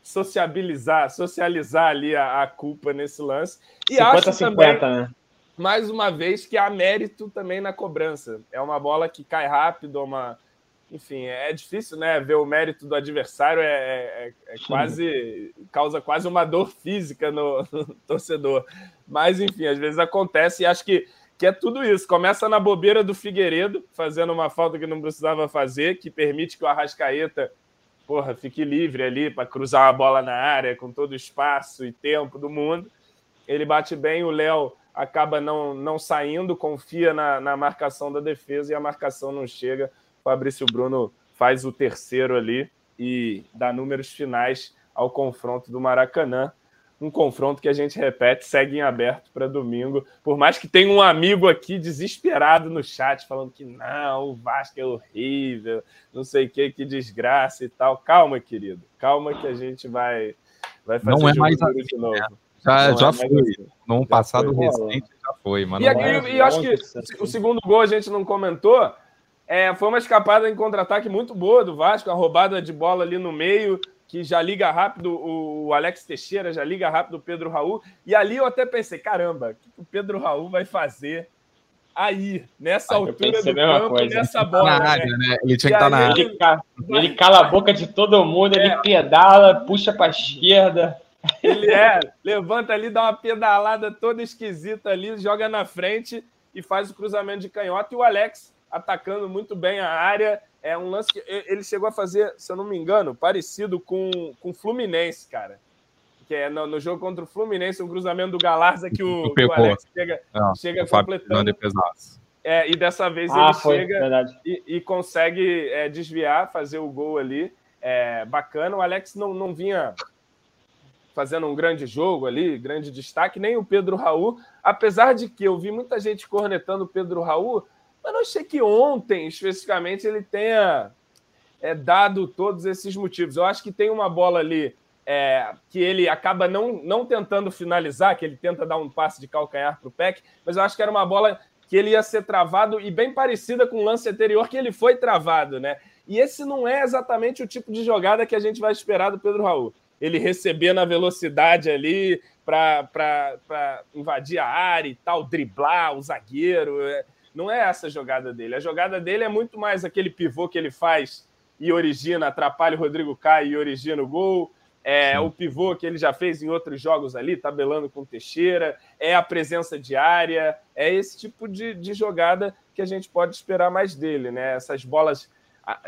sociabilizar, socializar ali a, a, culpa nesse lance. E 50, acho 50, também, né? mais uma vez, que há mérito também na cobrança. É uma bola que cai rápido, uma enfim, é difícil, né? Ver o mérito do adversário é, é, é quase causa quase uma dor física no, no, torcedor. Mas enfim, às vezes acontece e acho que, que é tudo isso. Começa na bobeira do Figueiredo, fazendo uma falta que não precisava fazer, que permite que o Arrascaeta porra, fique livre ali para cruzar a bola na área com todo o espaço e tempo do mundo. Ele bate bem, o Léo acaba não, não saindo, confia na, na marcação da defesa e a marcação não chega Fabrício Bruno faz o terceiro ali e dá números finais ao confronto do Maracanã. Um confronto que a gente repete, segue em aberto para domingo. Por mais que tenha um amigo aqui desesperado no chat, falando que não, o Vasco é horrível, não sei o que, que desgraça e tal. Calma, querido. Calma que a gente vai, vai fazer não é mais assim, de novo. Né? Já, já é foi. Assim. Num já passado foi, recente já foi, mano. E, é, e, e acho que o segundo gol a gente não comentou, é, foi uma escapada em contra-ataque muito boa do Vasco, a roubada de bola ali no meio, que já liga rápido o Alex Teixeira, já liga rápido o Pedro Raul. E ali eu até pensei, caramba, o que o Pedro Raul vai fazer aí, nessa ah, altura do campo, coisa. nessa bola. Na área, né? Ele tinha que estar tá na área. Ele, ele, cala a boca de todo mundo, é. ele pedala, puxa para a esquerda. Ele é, levanta ali, dá uma pedalada toda esquisita ali, joga na frente e faz o cruzamento de canhota. E o Alex atacando muito bem a área. É um lance que ele chegou a fazer, se eu não me engano, parecido com o Fluminense, cara. Que é no, no, jogo contra o Fluminense, um cruzamento do Galarza que o, que o Alex chega, Não, chega completando. É, e dessa vez ah, ele foi, chega e, e, consegue é, desviar, fazer o gol ali. É, bacana. O Alex não, não vinha fazendo um grande jogo ali, grande destaque, nem o Pedro Raul, apesar de que eu vi muita gente cornetando o Pedro Raul, mas não achei que ontem, especificamente, ele tenha é, dado todos esses motivos. Eu acho que tem uma bola ali é, que ele acaba não, não tentando finalizar, que ele tenta dar um passe de calcanhar para o Peck, mas eu acho que era uma bola que ele ia ser travado e bem parecida com o lance anterior que ele foi travado, né? E esse não é exatamente o tipo de jogada que a gente vai esperar do Pedro Raul. ele receber na velocidade ali para invadir a área e tal, driblar o zagueiro. É, não é essa a jogada dele. A jogada dele é muito mais aquele pivô que ele faz e origina, atrapalha o Rodrigo Caio e origina o gol. É o pivô que ele já fez em outros jogos ali, tabelando com Teixeira, é a presença diária, é esse tipo de, de jogada que a gente pode esperar mais dele, né? Essas bolas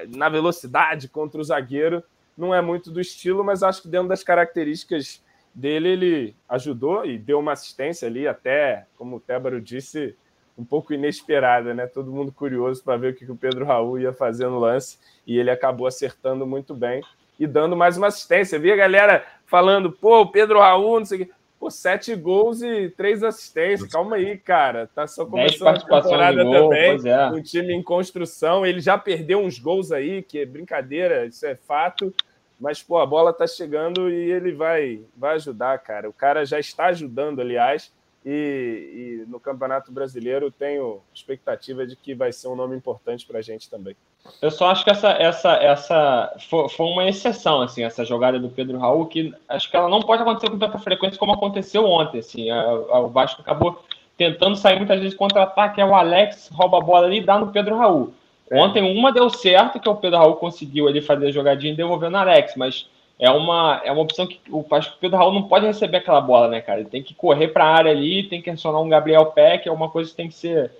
na velocidade contra o zagueiro não é muito do estilo, mas acho que dentro das características dele, ele ajudou e deu uma assistência ali, até, como o Tébaro disse, um pouco inesperada, né? Todo mundo curioso para ver o que o Pedro Raul ia fazer no lance e ele acabou acertando muito bem e dando mais uma assistência. Vi a galera falando, pô, o Pedro Raul, não sei o quê. Pô, sete gols e três assistências. Calma aí, cara. Tá só começando a temporada gol, também. É. Um time em construção. Ele já perdeu uns gols aí, que é brincadeira, isso é fato. Mas, pô, a bola tá chegando e ele vai, vai ajudar, cara. O cara já está ajudando, aliás. E, e no Campeonato Brasileiro tenho expectativa de que vai ser um nome importante para a gente também. Eu só acho que essa, essa, essa foi, foi, uma exceção, assim, essa jogada do Pedro Raul, que acho que ela não pode acontecer com tanta frequência como aconteceu ontem. Assim, a, a, o Vasco acabou tentando sair muitas vezes contra-ataque, é o Alex rouba a bola ali e dá no Pedro Raul. Ontem uma deu certo, que o Pedro Raul conseguiu ele fazer a jogadinha e devolver no Alex, mas é uma, é uma opção que o, acho que o Pedro Raul não pode receber aquela bola, né, cara? Ele tem que correr para a área ali, tem que acionar um Gabriel Peck, é uma coisa que tem que ser,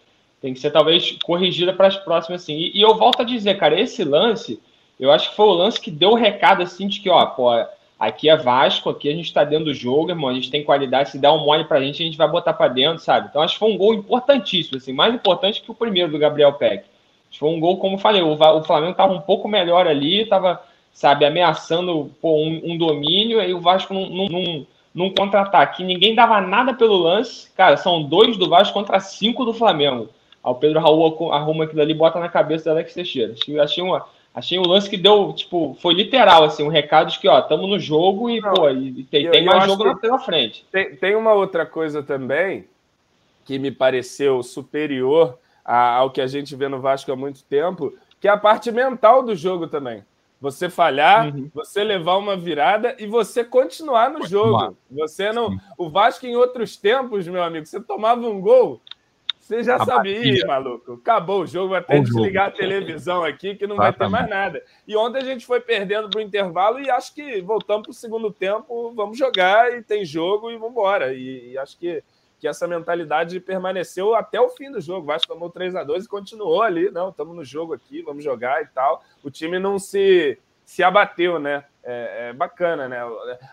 tem que ser talvez corrigida para as próximas, assim. E, e, eu volto a dizer, cara, esse lance, eu acho que foi o lance que deu o recado, assim, de que, ó, pô, aqui é Vasco, aqui a gente tá dentro do jogo, irmão, a gente tem qualidade, se der um mole pra gente, a gente vai botar para dentro, sabe? Então acho que foi um gol importantíssimo, assim, mais importante que o primeiro do Gabriel Peck. Foi um gol, como falei, o Flamengo estava um pouco melhor ali, estava, sabe, ameaçando pô, um, um, domínio, aí o Vasco num, num, num contra-ataque. Ninguém dava nada pelo lance. Cara, são dois do Vasco contra cinco do Flamengo. Aí o Pedro Raul arruma aquilo ali e bota na cabeça do Alex Teixeira. Achei, achei, uma, achei um lance que deu, tipo, foi literal, assim, um recado de que, ó, estamos no jogo e, Não, pô, e tem, eu, tem mais jogo na, pela frente. Tem, tem uma outra coisa também que me pareceu superior ao que a gente vê no Vasco há muito tempo, que é a parte mental do jogo também. Você falhar, uhum. você levar uma virada e você continuar no jogo. Você não. O Vasco, em outros tempos, meu amigo, você tomava um gol, você já a sabia, maluco. Acabou o jogo, vai até desligar a televisão aqui, que não vai ter mais nada. E ontem a gente foi perdendo para o intervalo e acho que voltamos para o segundo tempo, vamos jogar e tem jogo e vamos embora. E, e acho que que essa mentalidade permaneceu até o fim do jogo. O Vasco tomou 3 a 2 e continuou ali. Não, estamos no jogo aqui, vamos jogar e tal. O time não se, se abateu, né? É, é bacana, né?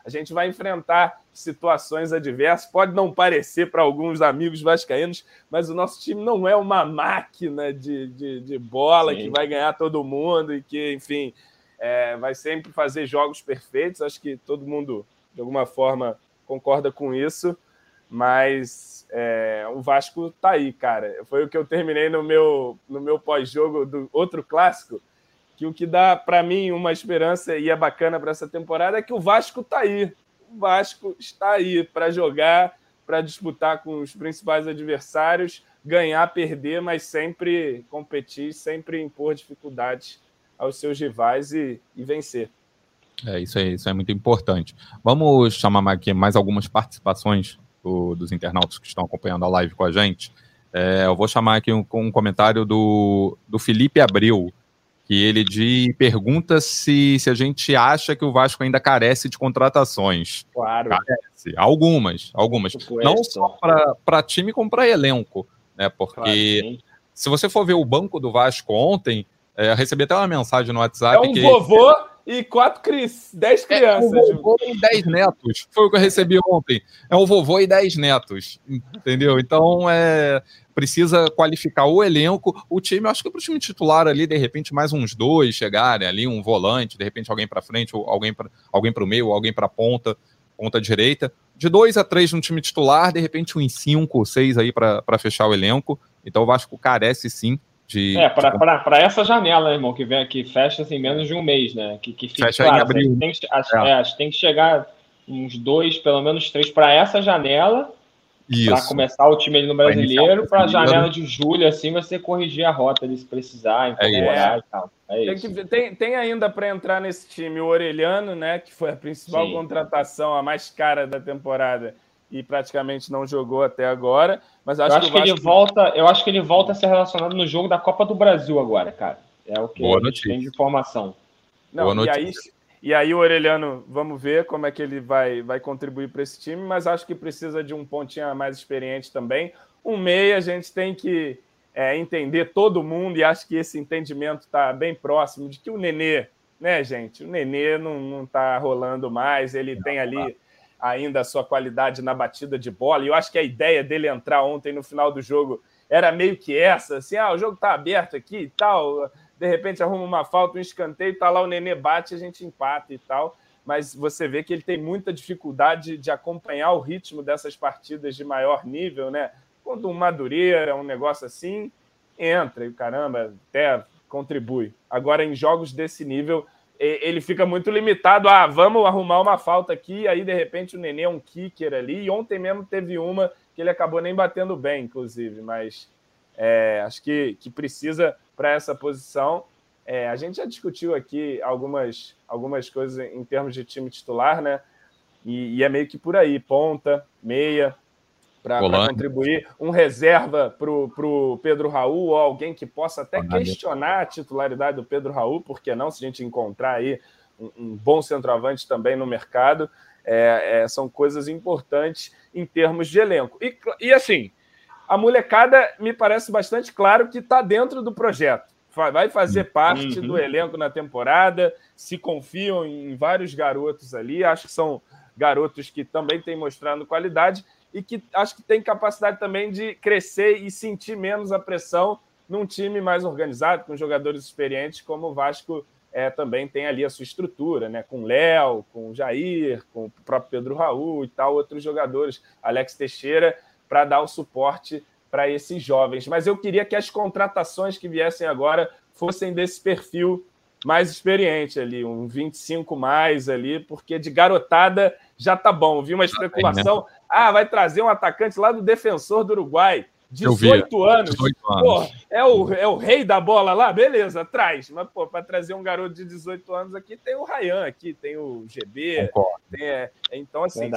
A gente vai enfrentar situações adversas. Pode não parecer para alguns amigos vascaínos, mas o nosso time não é uma máquina de, de, de bola Sim. que vai ganhar todo mundo e que, enfim, é, vai sempre fazer jogos perfeitos. Acho que todo mundo, de alguma forma, concorda com isso mas é, o Vasco tá aí, cara. Foi o que eu terminei no meu, no meu pós-jogo do outro clássico, que o que dá para mim uma esperança e é bacana para essa temporada é que o Vasco tá aí. O Vasco está aí para jogar, para disputar com os principais adversários, ganhar, perder, mas sempre competir, sempre impor dificuldades aos seus rivais e, e vencer. É, isso é, isso é muito importante. Vamos chamar aqui mais algumas participações do, dos internautas que estão acompanhando a live com a gente. É, eu vou chamar aqui um, um comentário do, do Felipe Abril, que ele de, pergunta se, se a gente acha que o Vasco ainda carece de contratações. Claro. Carece. Algumas, algumas. Não só para time, como para elenco. Né? Porque claro, se você for ver o banco do Vasco ontem, é, eu recebi até uma mensagem no WhatsApp. É um que... vovô e quatro cris, dez é, crianças. É um vovô e dez netos. Foi o que eu recebi ontem. É um vovô e dez netos. Entendeu? Então é precisa qualificar o elenco, o time. Acho que para o time titular ali, de repente, mais uns dois chegarem ali, um volante, de repente alguém para frente, ou alguém para alguém o meio, alguém para ponta, ponta direita. De dois a três no time titular, de repente uns cinco ou seis aí para fechar o elenco. Então o Vasco carece sim de, é, para essa janela, irmão, que, vem, que fecha assim, menos de um mês, né? Que, que fica, fecha claro, em abril. Tem, acho, é. É, acho, tem que chegar uns dois, pelo menos três, para essa janela. Para começar o time ali no brasileiro, para a janela de julho, assim, você corrigir a rota ali se precisar, incorporar é. e tal. É tem, que, tem, tem, ainda para entrar nesse time o Orelhano, né? Que foi a principal Sim. contratação, a mais cara da temporada, e praticamente não jogou até agora. Mas acho, eu acho que, que, ele volta, eu acho que ele volta a ser relacionado no jogo da Copa do Brasil agora, cara. É o que Boa a gente tem de informação. Não, Boa e aí, e aí o Orelhano, vamos ver como é que ele vai, vai contribuir para esse time, mas acho que precisa de um pontinho mais experiente também. Um meia, a gente tem que é, entender todo mundo, e acho que esse entendimento está bem próximo de que o Nenê, né, gente? O Nenê não está rolando mais, ele não, tem ali ainda a sua qualidade na batida de bola, e eu acho que a ideia dele entrar ontem no final do jogo era meio que essa, assim, ah, o jogo está aberto aqui e tal, de repente arruma uma falta, um escanteio, tá lá o Nenê bate, a gente empata e tal. Mas você vê que ele tem muita dificuldade de acompanhar o ritmo dessas partidas de maior nível, né? Quando um Madureira, um negócio assim, entra e caramba, até contribui. Agora, em jogos desse nível, ele fica muito limitado. Ah, vamos arrumar uma falta aqui, aí de repente o Nenê é um kicker ali. E ontem mesmo teve uma que ele acabou nem batendo bem, inclusive, mas é, acho que, que precisa para essa posição. É, a gente já discutiu aqui algumas, algumas coisas em termos de time titular, né? E, e é meio que por aí: ponta, meia, para contribuir, um reserva para o Pedro Raul, ou alguém que possa até questionar a titularidade do Pedro Raul, porque não, se a gente encontrar aí um, um bom centroavante também no mercado, é, é, são coisas importantes em termos de elenco. E, e assim, a molecada me parece bastante claro que está dentro do projeto. Vai fazer parte uhum. do elenco na temporada, se confiam em vários garotos ali. Acho que são garotos que também têm mostrado qualidade e que acho que tem capacidade também de crescer e sentir menos a pressão num time mais organizado, com jogadores experientes, como o Vasco é, também tem ali a sua estrutura, né? Com Léo, com Jair, com o próprio Pedro Raul e tal, outros jogadores, Alex Teixeira para dar o suporte para esses jovens. Mas eu queria que as contratações que viessem agora fossem desse perfil mais experiente ali, um 25 mais ali, porque de garotada já tá bom. Vi uma especulação, ah, vai trazer um atacante lá do defensor do Uruguai, 18 anos. 18 anos. Pô, é, o, é o rei da bola lá, beleza, traz. Mas, pô, para trazer um garoto de 18 anos aqui, tem o Rayan aqui, tem o GB. Tem, é, então, assim,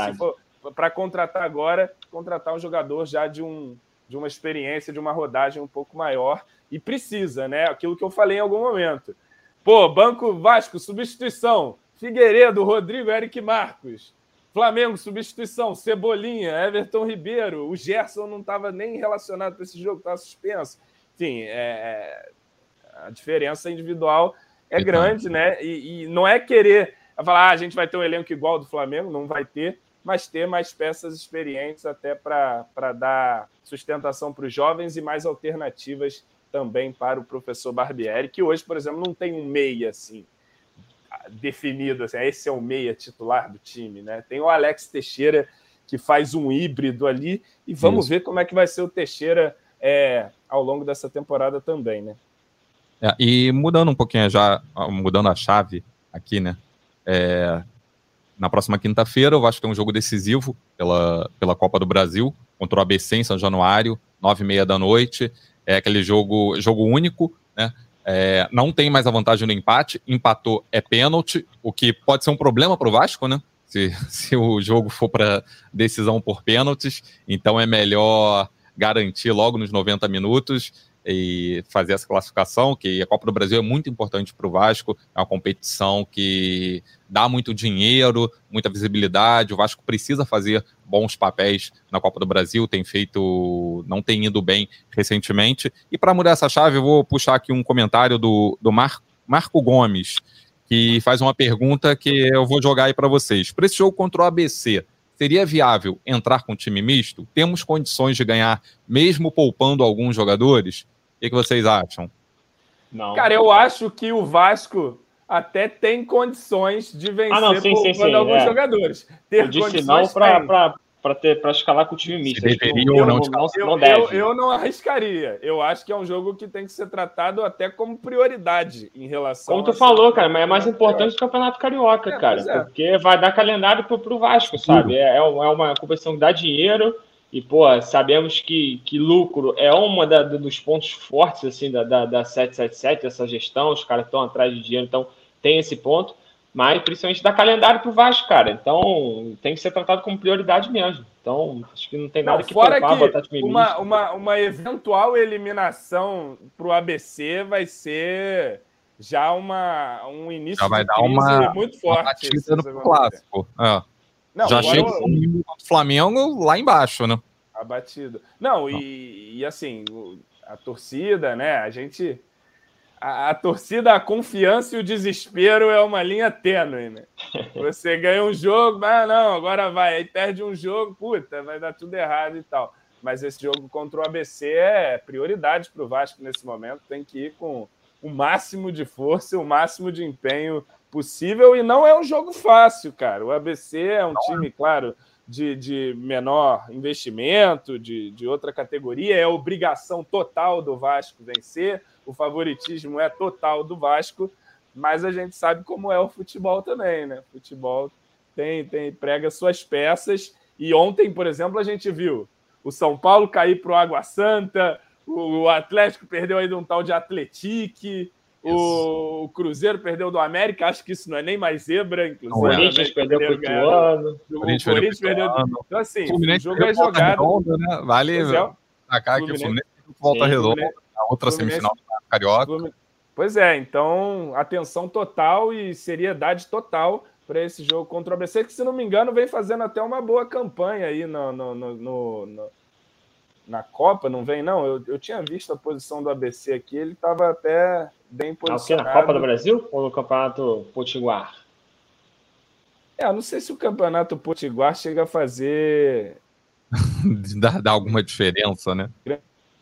para contratar agora, contratar um jogador já de, um, de uma experiência, de uma rodagem um pouco maior. E precisa, né? Aquilo que eu falei em algum momento. Pô, Banco Vasco, substituição. Figueiredo, Rodrigo, Eric Marcos. Flamengo, substituição. Cebolinha, Everton Ribeiro. O Gerson não estava nem relacionado para esse jogo, estava suspenso. Enfim, é, é, a diferença individual é grande, né? E, e não é querer falar, ah, a gente vai ter um elenco igual ao do Flamengo, não vai ter mas ter mais peças experientes até para dar sustentação para os jovens e mais alternativas também para o professor Barbieri, que hoje, por exemplo, não tem um meia assim definido, assim, esse é o meia titular do time, né? Tem o Alex Teixeira que faz um híbrido ali e vamos Isso. ver como é que vai ser o Teixeira é, ao longo dessa temporada também, né? É, e mudando um pouquinho já, mudando a chave aqui, né? É, na próxima quinta-feira, o Vasco tem um jogo decisivo pela, pela Copa do Brasil contra o ABC em São Januário, nove e meia da noite. É aquele jogo, jogo único, né? É, não tem mais a vantagem do empate, empatou é pênalti, o que pode ser um problema para o Vasco, né? Se, se o jogo for para decisão por pênaltis, então é melhor garantir logo nos 90 minutos e fazer essa classificação, que a Copa do Brasil é muito importante para o Vasco, é uma competição que dá muito dinheiro, muita visibilidade, o Vasco precisa fazer bons papéis na Copa do Brasil, tem feito, não tem ido bem recentemente, e para mudar essa chave, eu vou puxar aqui um comentário do, do Mar, Marco Gomes, que faz uma pergunta que eu vou jogar aí para vocês. Para esse jogo contra o ABC, seria viável entrar com time misto? Temos condições de ganhar, mesmo poupando alguns jogadores? O que, que vocês acham? Não. Cara, eu acho que o Vasco até tem condições de vencer ah, não, sim, sim, sim, alguns é. jogadores. Ter eu disse não para escalar com o time misto. Deveria ou não, não, eu, não deve. Eu, eu, não arriscaria. Eu acho que é um jogo que tem que ser tratado até como prioridade em relação. Como tu falou, cara, mas é mais importante o Campeonato Carioca, é, cara. É. Porque vai dar calendário pro, pro Vasco, sabe? É, é uma competição que dá dinheiro E, pô, sabemos que, que lucro é uma da, dos pontos fortes, assim, da, da, da 777, essa gestão, os caras estão atrás de dinheiro, então tem esse ponto, mas principalmente dá calendário pro Vasco, cara. Então tem que ser tratado como prioridade mesmo. Então, acho que não tem nada não, que fora poupar, que uma, uma, uma eventual eliminação pro ABC vai ser já uma, um início já vai dar uma, muito forte. Uma no clássico. É. Não, já chega eu... o Flamengo lá embaixo, né? Abatido. Não, e, e assim, a torcida, né? A gente. A, a, torcida, a confiança e o desespero é uma linha tênue, né? Você ganha um jogo, ah, não, agora vai. Aí perde um jogo, puta, vai dar tudo errado e tal. Mas esse jogo contra o ABC é prioridade para o Vasco nesse momento. Tem que ir com o máximo de força, o máximo de empenho possível. E não é um jogo fácil, cara. O ABC é um time, claro, de, de menor investimento, de, de outra categoria. É obrigação total do Vasco vencer. O favoritismo é total do Vasco. Mas a gente sabe como é o futebol também, né? O futebol tem, tem prega suas peças. E ontem, por exemplo, a gente viu o São Paulo cair para o Água Santa, o Atlético perdeu aí de um tal de Atletique. O Cruzeiro perdeu do América, acho que isso não é nem mais zebra, inclusive. O Corinthians perdeu pro Ituano. O Corinthians perdeu. Então, assim, o jogo é jogado. Redonda, né? Vale destacar que o Fluminense volta redonda, a outra semifinal carioca. Pois é, então atenção total e seriedade total para esse jogo contra o ABC, que se não me engano vem fazendo até uma boa campanha aí no, no, no, no na Copa, não vem, não? Eu, eu tinha visto a posição do ABC aqui, ele estava até bem posicionado. Ah, na Copa do Brasil ou no Campeonato Potiguar? É, não sei se o Campeonato Potiguar chega a fazer. dá, dá alguma diferença, né?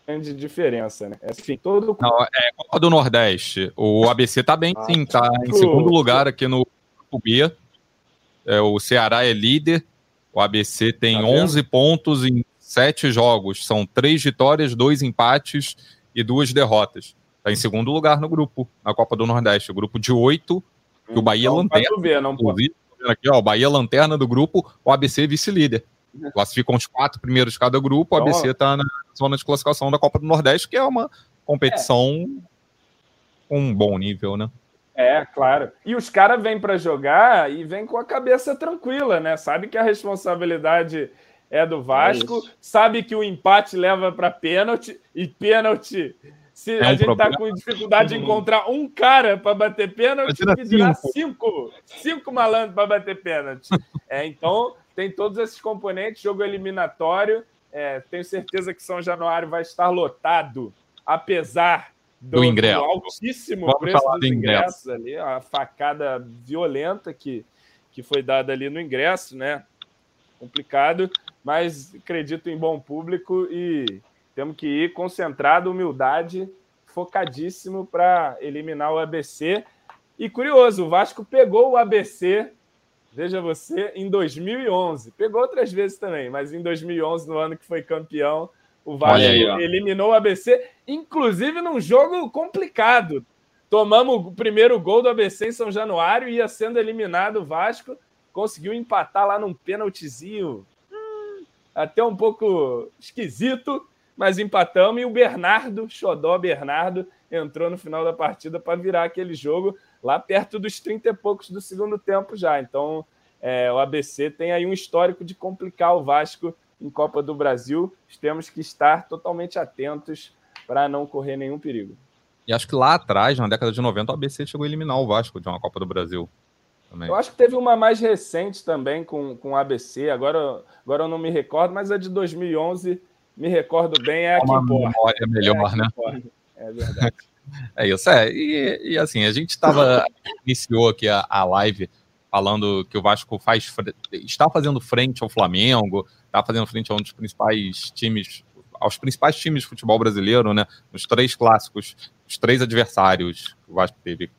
Grande diferença, né? Assim, todo. Não, é Copa do Nordeste. O ABC tá bem, ah, sim, tá em segundo lugar aqui no Grupo B. É, o Ceará é líder. O ABC tem tá 11 pontos em sete jogos, são três vitórias, dois empates e duas derrotas. Está em segundo lugar no grupo, na Copa do Nordeste. O grupo de oito, que o Bahia não lanterna. Ver, não pode. Aqui, ó, o Bahia lanterna do grupo, o ABC vice-líder. Classificam os quatro primeiros de cada grupo, o ABC está na zona de classificação da Copa do Nordeste, que é uma competição é. com um bom nível, né? É, claro. E os caras vêm para jogar e vêm com a cabeça tranquila, né? Sabe que a responsabilidade é do Vasco, é sabe que o empate leva para pênalti e pênalti. Se é a um gente está com dificuldade de encontrar um cara para bater pênalti, que dirá cinco, cinco malandros para bater pênalti. É, então, tem todos esses componentes, jogo eliminatório. É, tenho certeza que São Januário vai estar lotado, apesar do, do ingresso. Do altíssimo Vamos preço dos ingressos ali, a facada violenta que, que foi dada ali no ingresso, né? Complicado mas acredito em bom público e temos que ir concentrado, humildade, focadíssimo para eliminar o ABC. E curioso, o Vasco pegou o ABC, veja você, em 2011. Pegou outras vezes também, mas em 2011, no ano que foi campeão, o Vasco aí, eliminou o ABC, inclusive num jogo complicado. Tomamos o primeiro gol do ABC em São Januário, ia sendo eliminado o Vasco, conseguiu empatar lá num pênaltizinho até um pouco esquisito, mas empatamos. E o Bernardo, Xodó Bernardo, entrou no final da partida para virar aquele jogo lá perto dos 30 e poucos do segundo tempo já. Então, é, o ABC tem aí um histórico de complicar o Vasco em Copa do Brasil. Temos que estar totalmente atentos para não correr nenhum perigo. E acho que lá atrás, na década de 90, o ABC chegou a eliminar o Vasco de uma Copa do Brasil. Também. Eu acho que teve uma mais recente também com, com ABC, agora, agora eu não me recordo, mas a de 2011 me recordo bem, é a que importa. memória melhor, é né? É verdade. é isso, é. E, e assim, a gente estava iniciou aqui a, a live falando que o Vasco faz está fazendo frente ao Flamengo, está fazendo frente a um dos principais times, aos principais times de futebol brasileiro, né? Nos três clássicos, os três adversários que o Vasco teve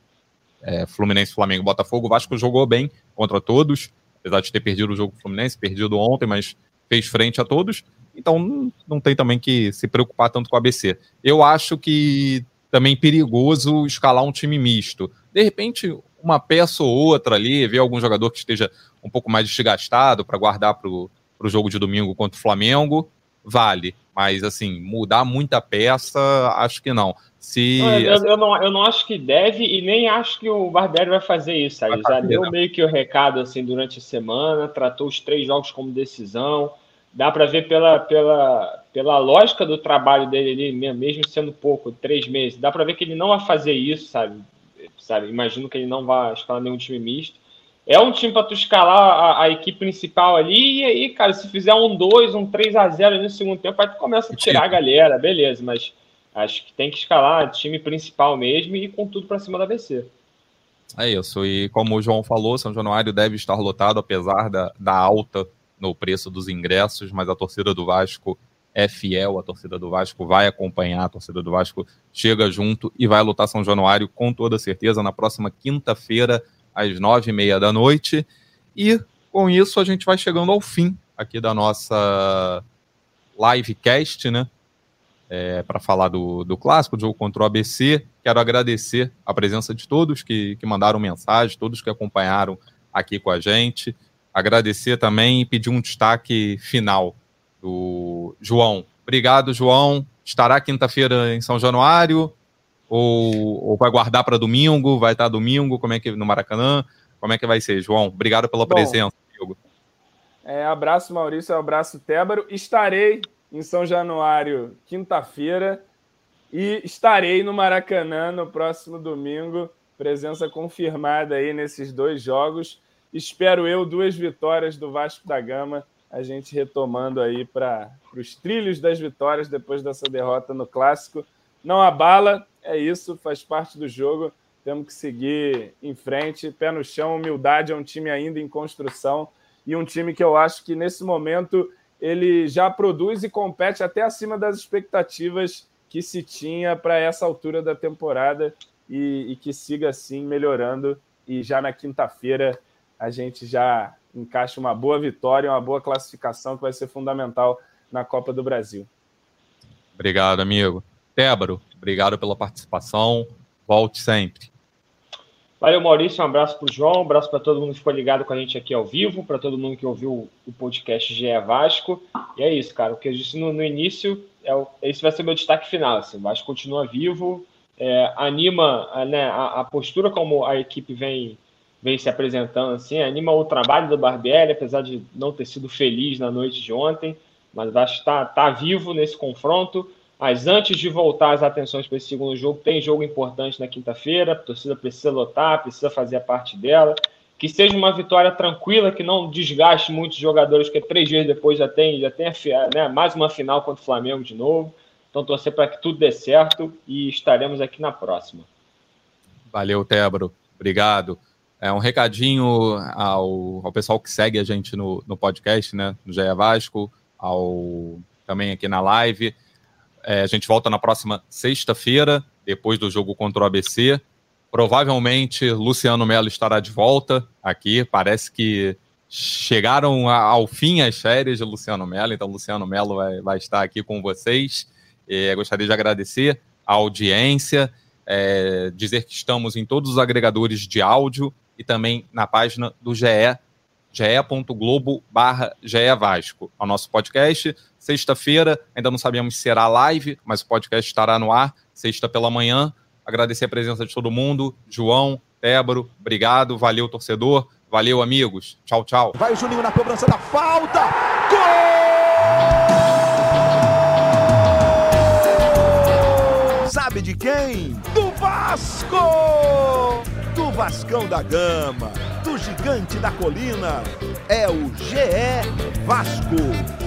é, Fluminense, Flamengo Botafogo. O Vasco jogou bem contra todos, apesar de ter perdido o jogo do Fluminense, perdido ontem, mas fez frente a todos. Então não, tem também que se preocupar tanto com o ABC. Eu acho que também perigoso escalar um time misto. De repente, uma peça ou outra ali, ver algum jogador que esteja um pouco mais desgastado para guardar para o jogo de domingo contra o Flamengo. vale. Mas, assim, mudar muita peça, acho que não. Se... Eu, eu, eu, não, eu não acho que deve e nem acho que o Barbieri vai fazer isso. Sabe? Já deu né? meio que o recado assim durante a semana, tratou os três jogos como decisão. Dá para ver pela, pela, pela lógica do trabalho dele ali, mesmo sendo pouco, três meses, dá para ver que ele não vai fazer isso, sabe? sabe? Imagino que ele não vai escalar nenhum time misto. É um time para tu escalar a, a, equipe principal ali, e aí, cara, se fizer um 2, um 3 a 0 no segundo tempo, aí tu começa a tirar a galera, beleza, mas acho que tem que escalar time principal mesmo e ir com tudo para cima da BC. É isso, e como o João falou, São Januário deve estar lotado, apesar da, da alta no preço dos ingressos, mas a torcida do Vasco é fiel, a torcida do Vasco vai acompanhar, a torcida do Vasco chega junto e vai lutar São Januário com toda certeza na próxima quinta-feira, às nove e meia da noite. E com isso a gente vai chegando ao fim aqui da nossa livecast, né? É, para falar do, do clássico, jogo contra o ABC. Quero agradecer a presença de todos que, que mandaram mensagem, todos que acompanharam aqui com a gente. Agradecer também e pedir um destaque final do João. Obrigado, João. Estará quinta-feira em São Januário? Ou, ou vai guardar para domingo? Vai estar domingo? Como é que no Maracanã? Como é que vai ser, João? Obrigado pela Bom, presença, amigo. É, abraço, Maurício. Abraço, Tébaro. Estarei em São Januário quinta-feira e estarei no Maracanã no próximo domingo. Presença confirmada aí nesses dois jogos. Espero eu duas vitórias do Vasco da Gama a gente retomando aí para os trilhos das vitórias depois dessa derrota no clássico. Não abala, é isso, faz parte do jogo. Temos que seguir em frente, pé no chão, humildade. É um time ainda em construção e um time que eu acho que nesse momento ele já produz e compete até acima das expectativas que se tinha para essa altura da temporada e, e que siga assim melhorando. E já na quinta-feira a gente já encaixa uma boa vitória, uma boa classificação que vai ser fundamental na Copa do Brasil. Obrigado, amigo. Tébaro, obrigado pela participação. Volte sempre. Valeu, Maurício. Um abraço para o João, um abraço para todo mundo que ficou ligado com a gente aqui ao vivo, para todo mundo que ouviu o podcast GE Vasco. E é isso, cara. O que eu disse no, no início, é o, esse vai ser meu destaque final. Assim, o Vasco continua vivo, é, anima né, a, a postura como a equipe vem vem se apresentando assim, anima o trabalho do Barbieri, apesar de não ter sido feliz na noite de ontem, mas acho que está tá vivo nesse confronto. Mas antes de voltar as atenções para esse segundo jogo, tem jogo importante na quinta-feira, a torcida precisa lotar, precisa fazer a parte dela. Que seja uma vitória tranquila, que não desgaste muitos jogadores, porque três dias depois já tem, já tem né, mais uma final contra o Flamengo de novo. Então torcer para que tudo dê certo e estaremos aqui na próxima. Valeu, Tebro. Obrigado. É um recadinho ao, ao pessoal que segue a gente no, no podcast, né? No GE Vasco, ao, também aqui na live. É, a gente volta na próxima sexta-feira, depois do jogo contra o ABC. Provavelmente Luciano Melo estará de volta aqui. Parece que chegaram ao fim as férias de Luciano Melo, então Luciano Melo vai, vai estar aqui com vocês. Gostaria de agradecer a audiência, é, dizer que estamos em todos os agregadores de áudio e também na página do GE, ge.globo barra GE Vasco. O nosso podcast, sexta-feira, ainda não sabemos se será live, mas o podcast estará no ar, sexta pela manhã. Agradecer a presença de todo mundo, João, Tébaro, obrigado, valeu torcedor, valeu amigos, tchau, tchau. Vai o Juninho na cobrança da falta, gol! Sabe de quem? Do Vasco! Vascão da Gama, do Gigante da Colina. É o GE Vasco.